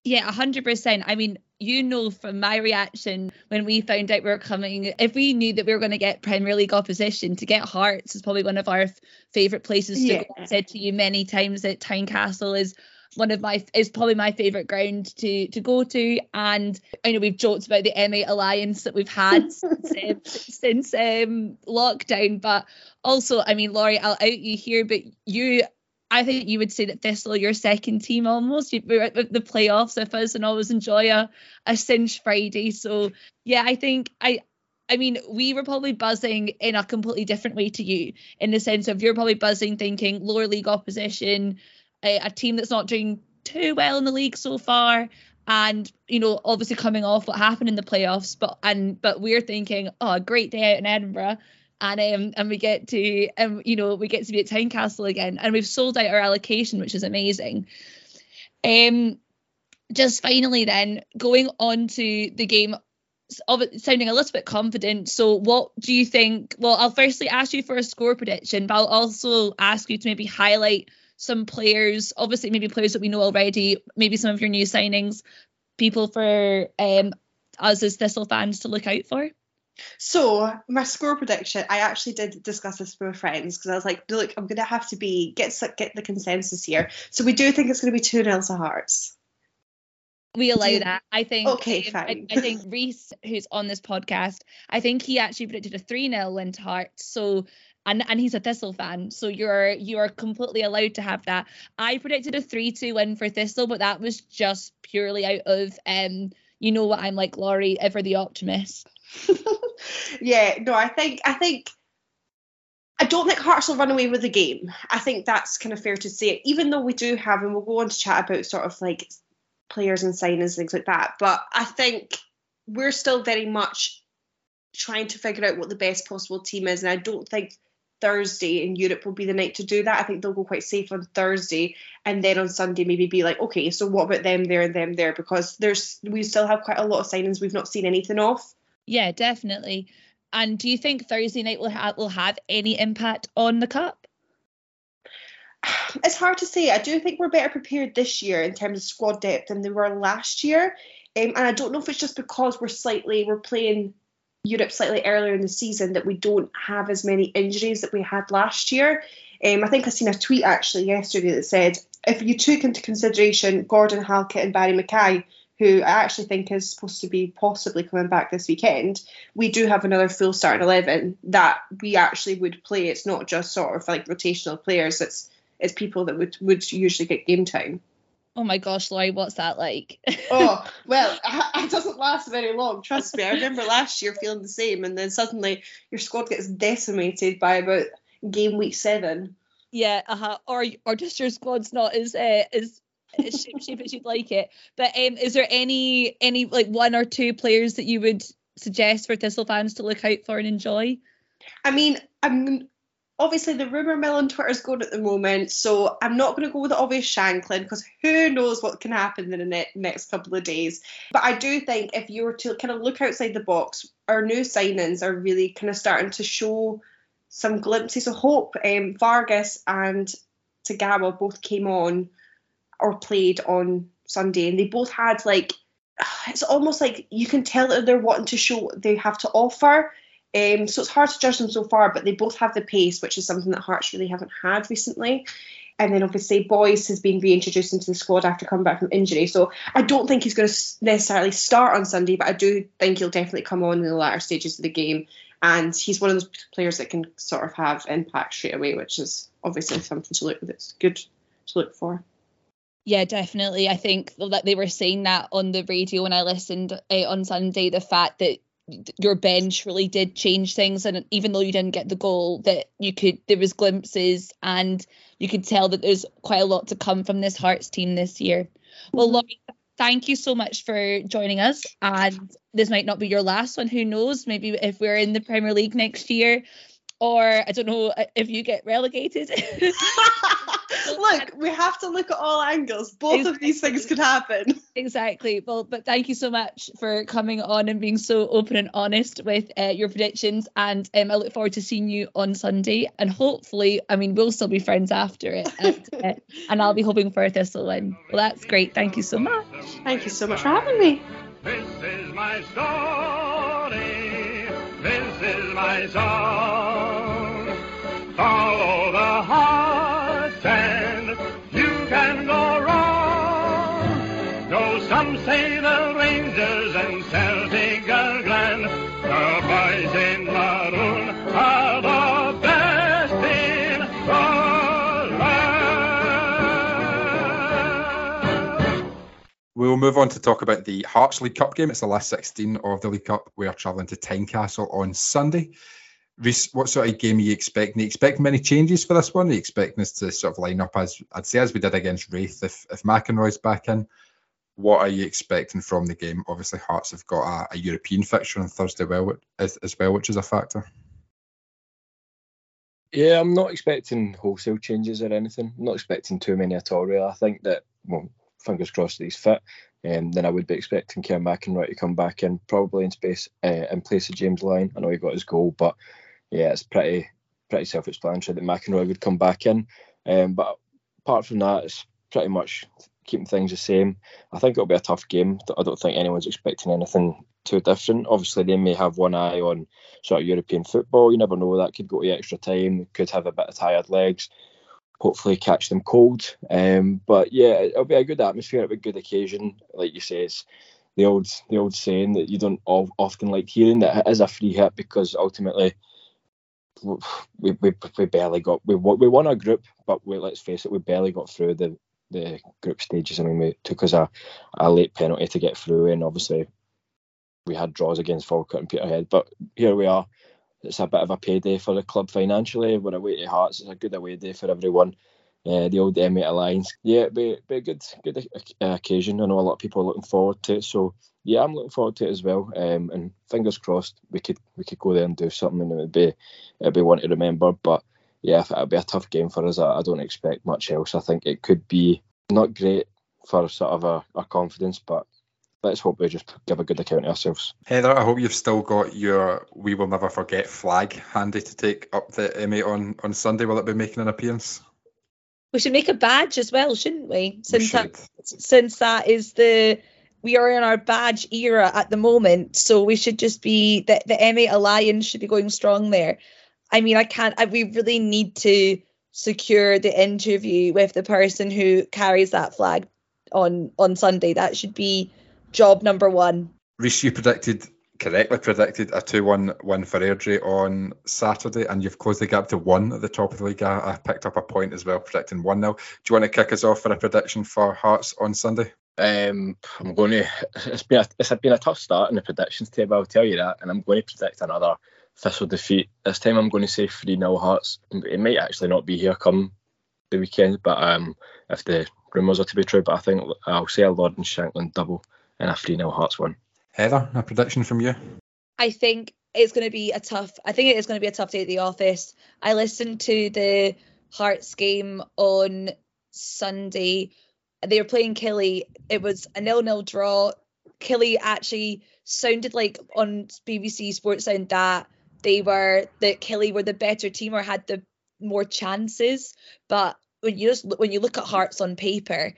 Yeah, hundred percent. I mean, you know from my reaction when we found out we were coming, if we knew that we were going to get Premier League opposition, to get Hearts is probably one of our f- favourite places to Yeah. go. I said to you many times that Tynecastle is one of my is probably my favorite ground to to go to. And I know we've joked about the M8 alliance that we've had <laughs> since, um, since um, lockdown, but also, I mean, Lori, I'll out you here, but you. I think you would say that Thistle, your second team almost. You were at the playoffs with us and always enjoy a, a cinch Friday. So yeah, I think I I mean, we were probably buzzing in a completely different way to you, in the sense of you're probably buzzing thinking lower league opposition, a, a team that's not doing too well in the league so far, and you know, obviously coming off what happened in the playoffs, but and but we're thinking, oh, a great day out in Edinburgh. And um, and we get to um, you know, we get to be at Tynecastle again, and we've sold out our allocation, which is amazing. Um, just finally, then going on to the game of it sounding a little bit confident. So, what do you think? Well, I'll firstly ask you for a score prediction, but I'll also ask you to maybe highlight some players, obviously, maybe players that we know already, maybe some of your new signings, people for um, us as Thistle fans to look out for. So my score prediction, I actually did discuss this with my friends because I was like, look, I'm gonna have to be get get the consensus here. So we do think it's gonna be two 0 to Hearts. We allow that. I think. Okay, um, I, fine. I think <laughs> Reiss, who's on this podcast, I think he actually predicted a three 0 win to Hearts. So. And, and he's a Thistle fan, so you're you are completely allowed to have that. I predicted a three two win for Thistle, but that was just purely out of um, you know what I'm like, Lori, ever the optimist. <laughs> yeah, no, I think I think I don't think Hearts will run away with the game. I think that's kind of fair to say. Even though we do have, and we'll go on to chat about sort of like players and signings, and things like that. But I think we're still very much trying to figure out what the best possible team is, and I don't think Thursday in Europe will be the night to do that. I think they'll go quite safe on Thursday, and then on Sunday maybe be like, okay, so what about them there and them there? Because there's we still have quite a lot of signings we've not seen anything of. Yeah, definitely. And do you think Thursday night will have will have any impact on the cup? <sighs> it's hard to say. I do think we're better prepared this year in terms of squad depth than they were last year. Um, and I don't know if it's just because we're slightly we're playing Europe slightly earlier in the season that we don't have as many injuries that we had last year. Um, I think I seen a tweet actually yesterday that said if you took into consideration Gordon Halkett and Barrie McKay, who I actually think is supposed to be possibly coming back this weekend, we do have another full starting eleven that we actually would play. It's not just sort of like rotational players. It's it's people that would would usually get game time. Oh my gosh, Lori, what's that like? <laughs> oh well, <laughs> it doesn't last very long. Trust me. I remember last year feeling the same, and then suddenly your squad gets decimated by about game week seven. Yeah, uh-huh. Or or just your squad's not as uh, as as shape shape as you'd like it. But um, is there any any like one or two players that you would suggest for Thistle fans to look out for and enjoy? I mean, I'm obviously the rumor mill on Twitter is going at the moment, so I'm not going to go with the obvious Shankland because who knows what can happen in the ne- next couple of days. But I do think if you were to kind of look outside the box, our new signings are really kind of starting to show some glimpses of hope. Um, Vargas and Tagawa both came on or played on Sunday, and they both had like <sighs> it's almost like you can tell that they're wanting to show what they have to offer. Um, so it's hard to judge them so far, but they both have the pace, which is something that Hearts really haven't had recently. And then obviously Boyce has been reintroduced into the squad after coming back from injury. So I don't think he's going to necessarily start on Sunday, but I do think he'll definitely come on in the latter stages of the game. And he's one of those players that can sort of have impact straight away, which is obviously something to look that's good to look for. Yeah, definitely. I think that they were saying that on the radio when I listened uh, on Sunday. The fact that your bench really did change things, and even though you didn't get the goal, that you could there was glimpses, and you could tell that there's quite a lot to come from this Hearts team this year. Well, Lori, thank you so much for joining us, and this might not be your last one. Who knows? Maybe if we're in the Premier League next year. Or I don't know uh, if you get relegated. <laughs> Look, we have to look at all angles. Both of these things could happen. Exactly. Well, but thank you so much for coming on and being so open and honest with uh, your predictions. And um, I look forward to seeing you on Sunday. And hopefully, I mean, we'll still be friends after it. And, uh, <laughs> and I'll be hoping for a Thistle win. Well, that's great. Thank you so much. Thank you so much for having me. This is my story. This is my song. Follow the heart and you can go wrong. Some say the Rangers and Celtic are grand. The boys in maroon are the best in the land. We'll move on to talk about the Hearts League Cup game. It's the last 16 of the League Cup. We are travelling to Tynecastle on Sunday. What sort of game are you expecting? Are you expecting many changes for this one? Are you expecting us to sort of line up as I'd say as we did against Raith if, if McInroy's back in? What are you expecting from the game? Obviously, Hearts have got a, a European fixture on Thursday well, as, as well, which is a factor. Yeah, I'm not expecting wholesale changes or anything. I'm not expecting too many at all, really. I think that, well, fingers crossed that he's fit. Um, then I would be expecting Kerr McInroy to come back in, probably in space uh, in place of James Lyon. I know he got his goal, but yeah, it's pretty pretty self-explanatory that McInroy would come back in. Um, but apart from that, it's pretty much keeping things the same. I think it'll be a tough game. I don't think anyone's expecting anything too different. Obviously, they may have one eye on sort of European football. You never know. That could go to extra time. Could have a bit of tired legs. Hopefully, catch them cold. Um, but yeah, it'll be a good atmosphere. It'll be a good occasion. Like you say, it's the old the old saying that you don't often like hearing that it is a free hit because ultimately we, we, we barely got we we won our group, but we, let's face it, we barely got through the the group stages. I mean, we took us a, a late penalty to get through, and obviously we had draws against Falkirk and Peterhead. But here we are. It's a bit of a payday for the club financially. We're away to Hearts. It's a good away day for everyone. Uh, the old M8 Alliance. Yeah, it'd be, be a good good occasion. I know a lot of people are looking forward to it. So yeah, I'm looking forward to it as well. Um, and fingers crossed we could we could go there and do something, and it'd be it'd be one to remember. But yeah, it'll be a tough game for us. I, I don't expect much else. I think it could be not great for sort of our, our confidence, but let's hope we just give a good account of ourselves. Heather, I hope you've still got your "We Will Never Forget" flag handy to take up the M8 on on Sunday. Will it be making an appearance? We should make a badge as well, shouldn't we? Since we that, since that is the we are in our badge era at the moment, so we should just be the the M8 Alliance should be going strong there. I mean, I can't. I, we really need to secure the interview with the person who carries that flag on on Sunday. That should be job number one. Reiss, you predicted correctly predicted a 2 1 win for Airdrie on Saturday, and you've closed the gap to one at the top of the league. I, I picked up a point as well, predicting 1 0. Do you want to kick us off for a prediction for Hearts on Sunday? Um, I'm going to. It's been a, it's been a tough start in the predictions table. I'll tell you that, and I'm going to predict another Thistle defeat. This time, I'm going to say three 0 Hearts. It might actually not be here come the weekend, but um, if the rumours are to be true, but I think I'll say a Lawrence Shankland double and a three 0 Hearts one. Heather, a prediction from you? I think it's going to be a tough. I think it is going to be a tough day at the office. I listened to the Hearts game on Sunday. They were playing Killie. It was a nil-nil draw. Killie actually sounded like on BBC Sportsound that they were that Killie were the better team or had the more chances. But when you just when you look at Hearts on paper,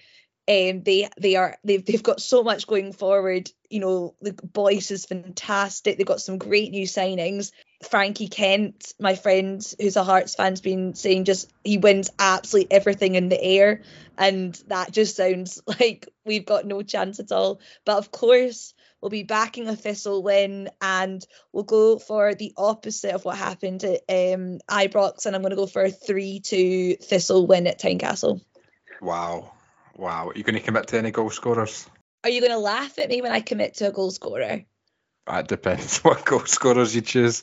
um, they they are they've they've got so much going forward. You know, the Boyce is fantastic. They've got some great new signings. Frankie Kent, my friend who's a Hearts fan's been saying just he wins absolutely everything in the air, and that just sounds <laughs> like we've got no chance at all. But of course, we'll be backing a Thistle win, and we'll go for the opposite of what happened at um, Ibrox, and I'm going to go for a three-two Thistle win at Tynecastle. Wow. Wow. Are you going to commit to any goal scorers? Are you going to laugh at me when I commit to a goal scorer? That depends <laughs> what goal scorers you choose.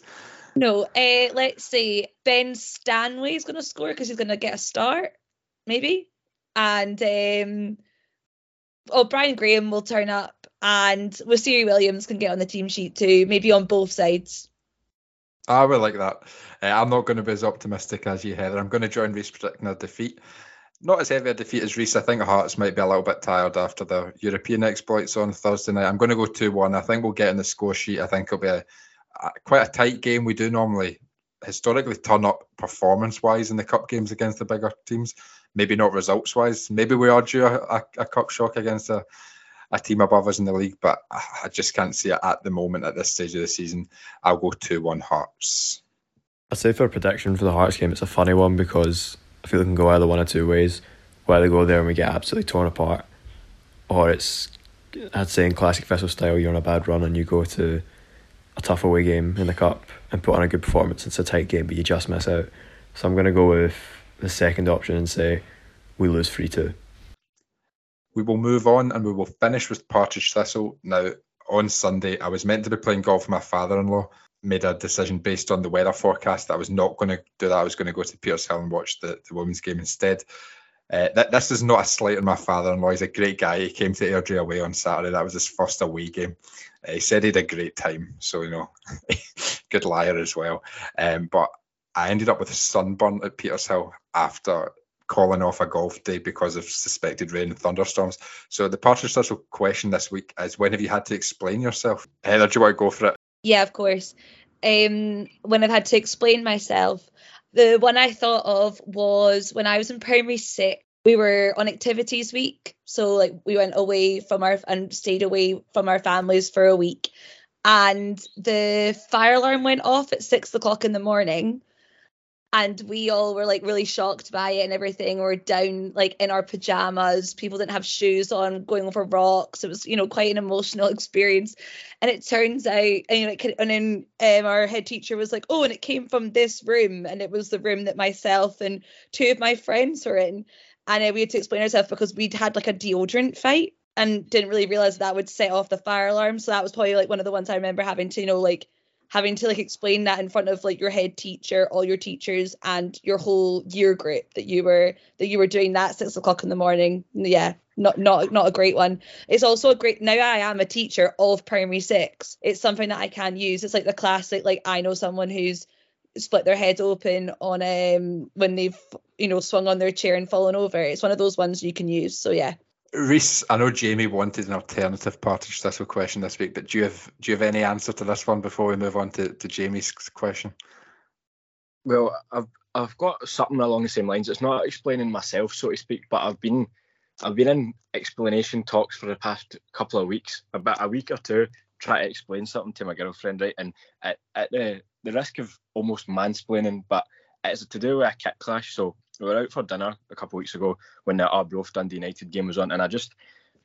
No, uh, let's say Ben Stanway is going to score because he's going to get a start, maybe. And um, oh, Brian Graham will turn up, and Wasiri Williams can get on the team sheet too, maybe on both sides. I would like that. Uh, I'm not going to be as optimistic as you, Heather. I'm going to join Reiss predicting a defeat. Not as heavy a defeat as Reiss. I think Hearts might be a little bit tired after the European exploits on Thursday night. I'm going to go 2 1. I think we'll get in the score sheet. I think it'll be a, a quite a tight game. We do normally historically turn up performance wise in the cup games against the bigger teams. Maybe not results wise. Maybe we are due a, a, a cup shock against a, a team above us in the league, but I just can't see it at the moment at this stage of the season. I'll go 2 1 Hearts. I'd say for a prediction for the Hearts game, it's a funny one because I feel it can go either one or two ways. Either go there and we get absolutely torn apart, or it's I'd say in classic Thistle style, you're on a bad run and you go to a tough away game in the cup and put on a good performance. It's a tight game, but you just miss out. So I'm going to go with the second option and say we lose 3 2. We will move on and we will finish with Partridge Thistle. Now, on Sunday, I was meant to be playing golf with my father in law. Made a decision based on the weather forecast that I was not going to do that. I was going to go to Petershill and watch the, the women's game instead. Uh, th- this is not a slight on my father-in-law. He's a great guy. He came to Airdrie away on Saturday. That was his first away game. Uh, he said he had a great time. So you know, <laughs> good liar as well. Um, but I ended up with a sunburn at Petershill after calling off a golf day because of suspected rain and thunderstorms. So the Partridge question this week is: When have you had to explain yourself? Heather, do you want to go for it? Yeah, of course. Um, when I've had to explain myself, the one I thought of was when I was in primary six. We were on activities week, so like we went away from our and stayed away from our families for a week, and the fire alarm went off at six o'clock in the morning, and we all were like really shocked by it and everything. We are down like in our pajamas. People didn't have shoes on, going over rocks. It was you know quite an emotional <laughs> experience. And it turns out, and, you know, and then um, our head teacher was like, "Oh, and it came from this room, and it was the room that myself and two of my friends were in." And uh, we had to explain ourselves because we'd had like a deodorant fight and didn't really realize that would set off the fire alarm. So that was probably like one of the ones I remember having to, you know, like having to like explain that in front of like your head teacher, all your teachers, and your whole year group that you were that you were doing that at six o'clock in the morning. Yeah, not not not a great one. It's also a great now I am a teacher of primary six. It's something that I can use. It's like the classic like I know someone who's split their head open on um when they've you know swung on their chair and fallen over. It's one of those ones you can use. So yeah. Reiss, I know Jamie wanted an alternative Partridge Thistle question this week, but do you have do you have any answer to this one before we move on to, to Jamie's question? Well, I've I've got something along the same lines. It's not explaining myself, so to speak, but I've been I've been in explanation talks for the past couple of weeks, about a week or two, trying to explain something to my girlfriend, right? And at, at the the risk of almost mansplaining, but it's to do with a kit clash. So we were out for dinner a couple of weeks ago when the Arbroath Dundee United game was on, and I just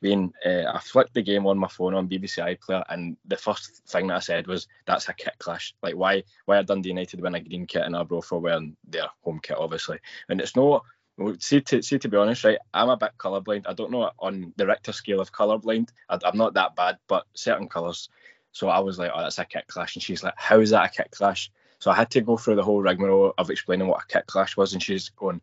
been uh, I flicked the game on my phone on BBC iPlayer, and the first thing that I said was, "That's a kit clash. Like, why why are Dundee United wearing a green kit and Arbroath are wearing their home kit, obviously?" And it's no. See to see to be honest, right? I'm a bit colourblind. I don't know on the Richter scale of colourblind. I, I'm not that bad, but certain colours. So I was like, "Oh, that's a kit clash," and she's like, "How is that a kit clash?" So I had to go through the whole rigmarole of explaining what a kit clash was, and she's going,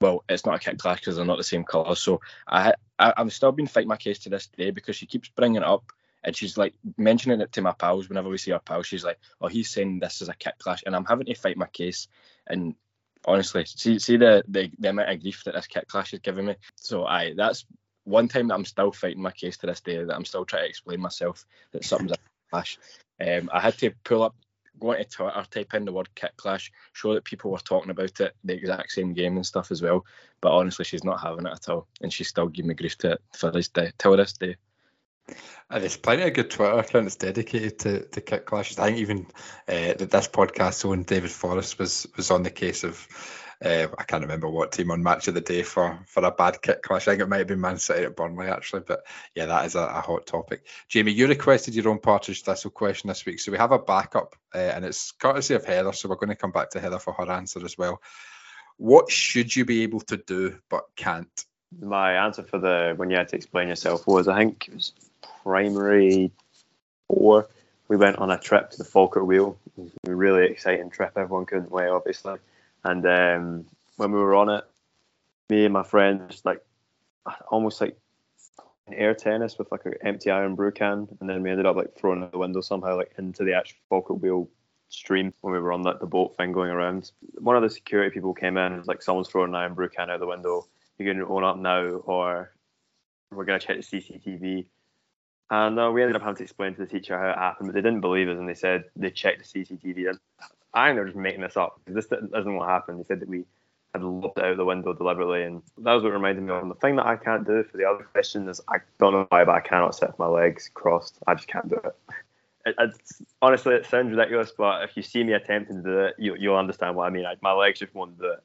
well, it's not a kit clash because they're not the same colour. So I, I I'm still been fighting my case to this day because she keeps bringing it up and she's like mentioning it to my pals whenever we see our pals. She's like, oh, he's saying this is a kit clash, and I'm having to fight my case. And honestly, see see the the, the amount of grief that this kit clash is giving me. So I that's one time that I'm still fighting my case to this day that I'm still trying to explain myself that something's a clash. Um, I had to pull up go onto Twitter, type in the word kit clash, show that people were talking about it, the exact same game and stuff as well. But honestly, she's not having it at all, and she's still giving me grief to it for this day, till this day. Uh, there's plenty of good Twitter accounts dedicated to, to kit clashes. I think even uh, that this podcast own David Forrest was was on the case of uh, I can't remember what team on match of the day for for a bad kit clash. I think it might have been Man City at Burnley actually, but yeah, that is a, a hot topic. Jamie, you requested your own Partridge Thistle question this week, so we have a backup, uh, and it's courtesy of Heather. So we're going to come back to Heather for her answer as well. What should you be able to do but can't? My answer for the when you had to explain yourself was I think it was primary four. We went on a trip to the Falkirk Wheel. It was a really exciting trip. Everyone couldn't wait, obviously. And um, when we were on it, me and my friends like almost like air tennis with like an empty Irn-Bru can, and then we ended up like throwing the window somehow like into the actual Falkirk Wheel stream when we were on like the boat thing going around. One of the security people came in and was like, "Someone's throwing an Irn-Bru can out the window. You're going to own up now, or we're going to check the CCTV." And uh, we ended up having to explain to the teacher how it happened, but they didn't believe us, and they said they checked the CCTV. And I think they're just making this up. This isn't what happened. They said that we had lobbed it out the window deliberately, and that was what reminded me of. And the thing that I can't do for the other question is I don't know why, but I cannot sit with my legs crossed. I just can't do it. it it's, honestly, it sounds ridiculous, but if you see me attempting to do it, you, you'll understand what I mean. I, my legs just won't do it.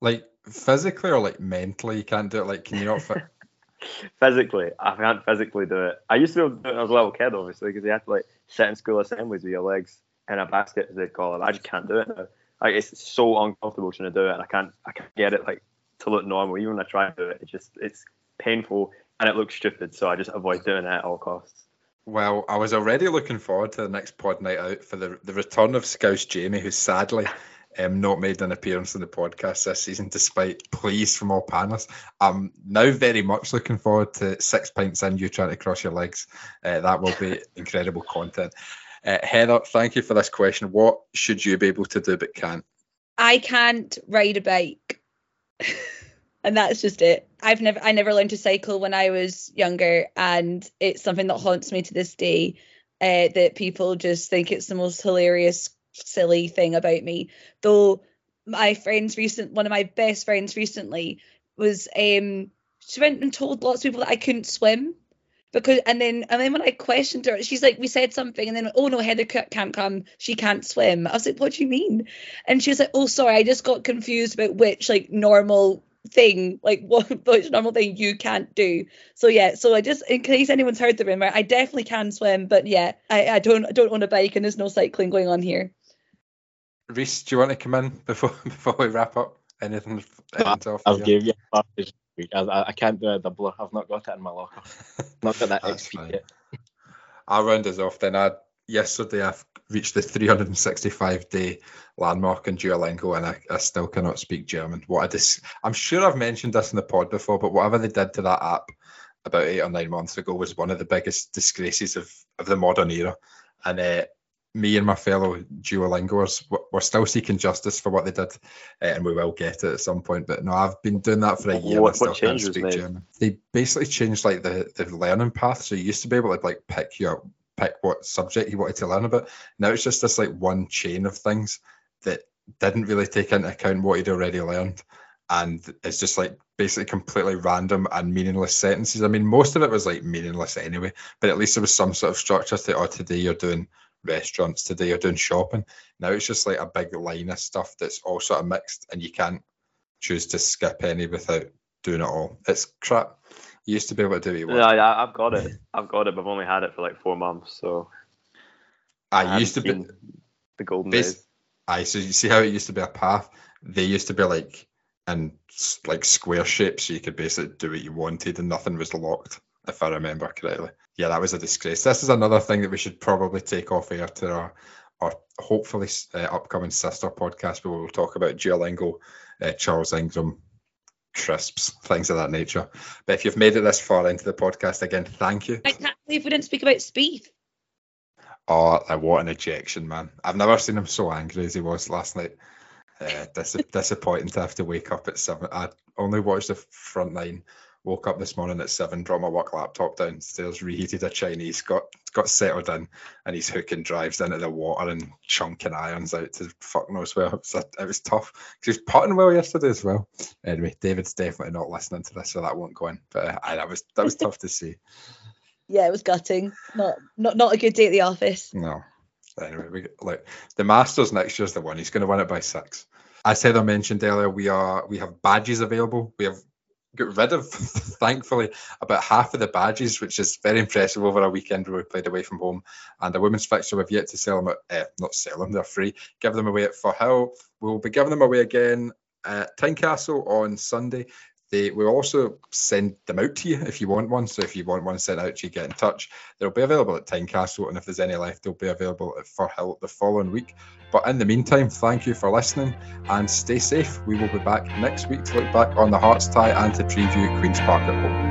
Like physically or like mentally, you can't do it. Like, can you not fit? <laughs> physically, I can't physically do it. I used to be able to do it when I was a little kid, obviously, because you had to like sit in school assemblies with your legs in a basket, as they call it. I just can't do it now. Like it's so uncomfortable trying to do it, and I can't, I can't get it like to look normal. Even when I try to do it, it just, it's painful and it looks stupid. So I just avoid doing it at all costs. Well, I was already looking forward to the next pod night out for the the return of Scouse Jamie, who sadly um, not made an appearance in the podcast this season, despite pleas from all panelists. I'm now very much looking forward to six pints in, you trying to cross your legs. Uh, that will be <laughs> incredible content. Uh, Heather, thank you for this question. What should you be able to do but can't? I can't ride a bike. <laughs> and that's just it. I've never I never learned to cycle when I was younger and it's something that haunts me to this day. Uh, that people just think it's the most hilarious, silly thing about me. Though my friends recent one of my best friends recently was um she went and told lots of people that I couldn't swim because and then and then when I questioned her, she's like, we said something, and then oh no, Heather can't come, she can't swim. I was like, what do you mean? And she was like, oh sorry, I just got confused about which like normal thing, like <laughs> what which normal thing you can't do. So yeah, so I just in case anyone's heard the rumor, I definitely can swim, but yeah, I, I don't I don't own a bike and there's no cycling going on here. Reiss, do you want to come in before <laughs> before we wrap up? Anything? anything to offer I've you? Gave you a this week. I, I, I can't do a doubler. I've not got it in my locker. <laughs> not got that XP yet. I'll round us off then. I yesterday I've reached the 365 day landmark in Duolingo and I, I still cannot speak German. What a dis- I'm sure I've mentioned this in the pod before, but whatever they did to that app about eight or nine months ago was one of the biggest disgraces of, of the modern era. And uh, me and my fellow Duolingoers, we're still seeking justice for what they did, uh, and we will get it at some point. But no, I've been doing that for a year. What- what still can't speak made? German. They basically changed like the, the learning path. So you used to be able to like pick your pick what subject you wanted to learn about. Now it's just this like one chain of things that didn't really take into account what he'd already learned. And it's just like basically completely random and meaningless sentences. I mean, most of it was like meaningless anyway, but at least there was some sort of structure to, oh, today you're doing restaurants, today you're doing shopping. Now it's just like a big line of stuff that's all sort of mixed and you can't choose to skip any without doing it all. It's crap. You used to be able to do it. Yeah, I, I've got it. I've got it, but I've only had it for like four months, so I used to be. the golden Bas- days. Aye, so you see how it used to be a path? They used to be like in s- like square shapes, so you could basically do what you wanted and nothing was locked, if I remember correctly. Yeah, that was a disgrace. This is another thing that we should probably take off air to our, our hopefully uh, upcoming sister podcast where we'll talk about Duolingo, uh, Charles Ingram, crisps, things of that nature. But if you've made it this far into the podcast, again, thank you. I can't believe we didn't speak about Speed. Oh, like, what an ejection, man. I've never seen him so angry as he was last night. Uh, <laughs> dis- disappointing to have to wake up at seven. I only watched the front nine. Woke up this morning at seven, dropped my work laptop downstairs, reheated a Chinese, got got settled in, and he's hooking drives into the water and chunking irons out to fuck knows where. It was, it was tough because he was putting well yesterday as well. Anyway, David's definitely not listening to this, so that won't go in. But uh, that was that was tough to see. Yeah, it was gutting. Not not not a good day at the office. No. Anyway, we like the Masters next year is the one. He's going to win it by six. As Heather mentioned earlier, we are we have badges available. We have got rid of, <laughs> thankfully, about half of the badges, which is very impressive over a weekend where we played away from home. And the women's fixture, we've yet to sell them. At, uh, not sell them; they're free. Give them away at Firhill. We'll be giving them away again at Tynecastle on Sunday. They will also send them out to you if you want one. So if you want one sent out to you, get in touch. They'll be available at Tynecastle, and if there's any left, they'll be available at Firhill the following week. But in the meantime, thank you for listening and stay safe. We will be back next week to look back on the Hearts tie and to preview Queen's Park at home.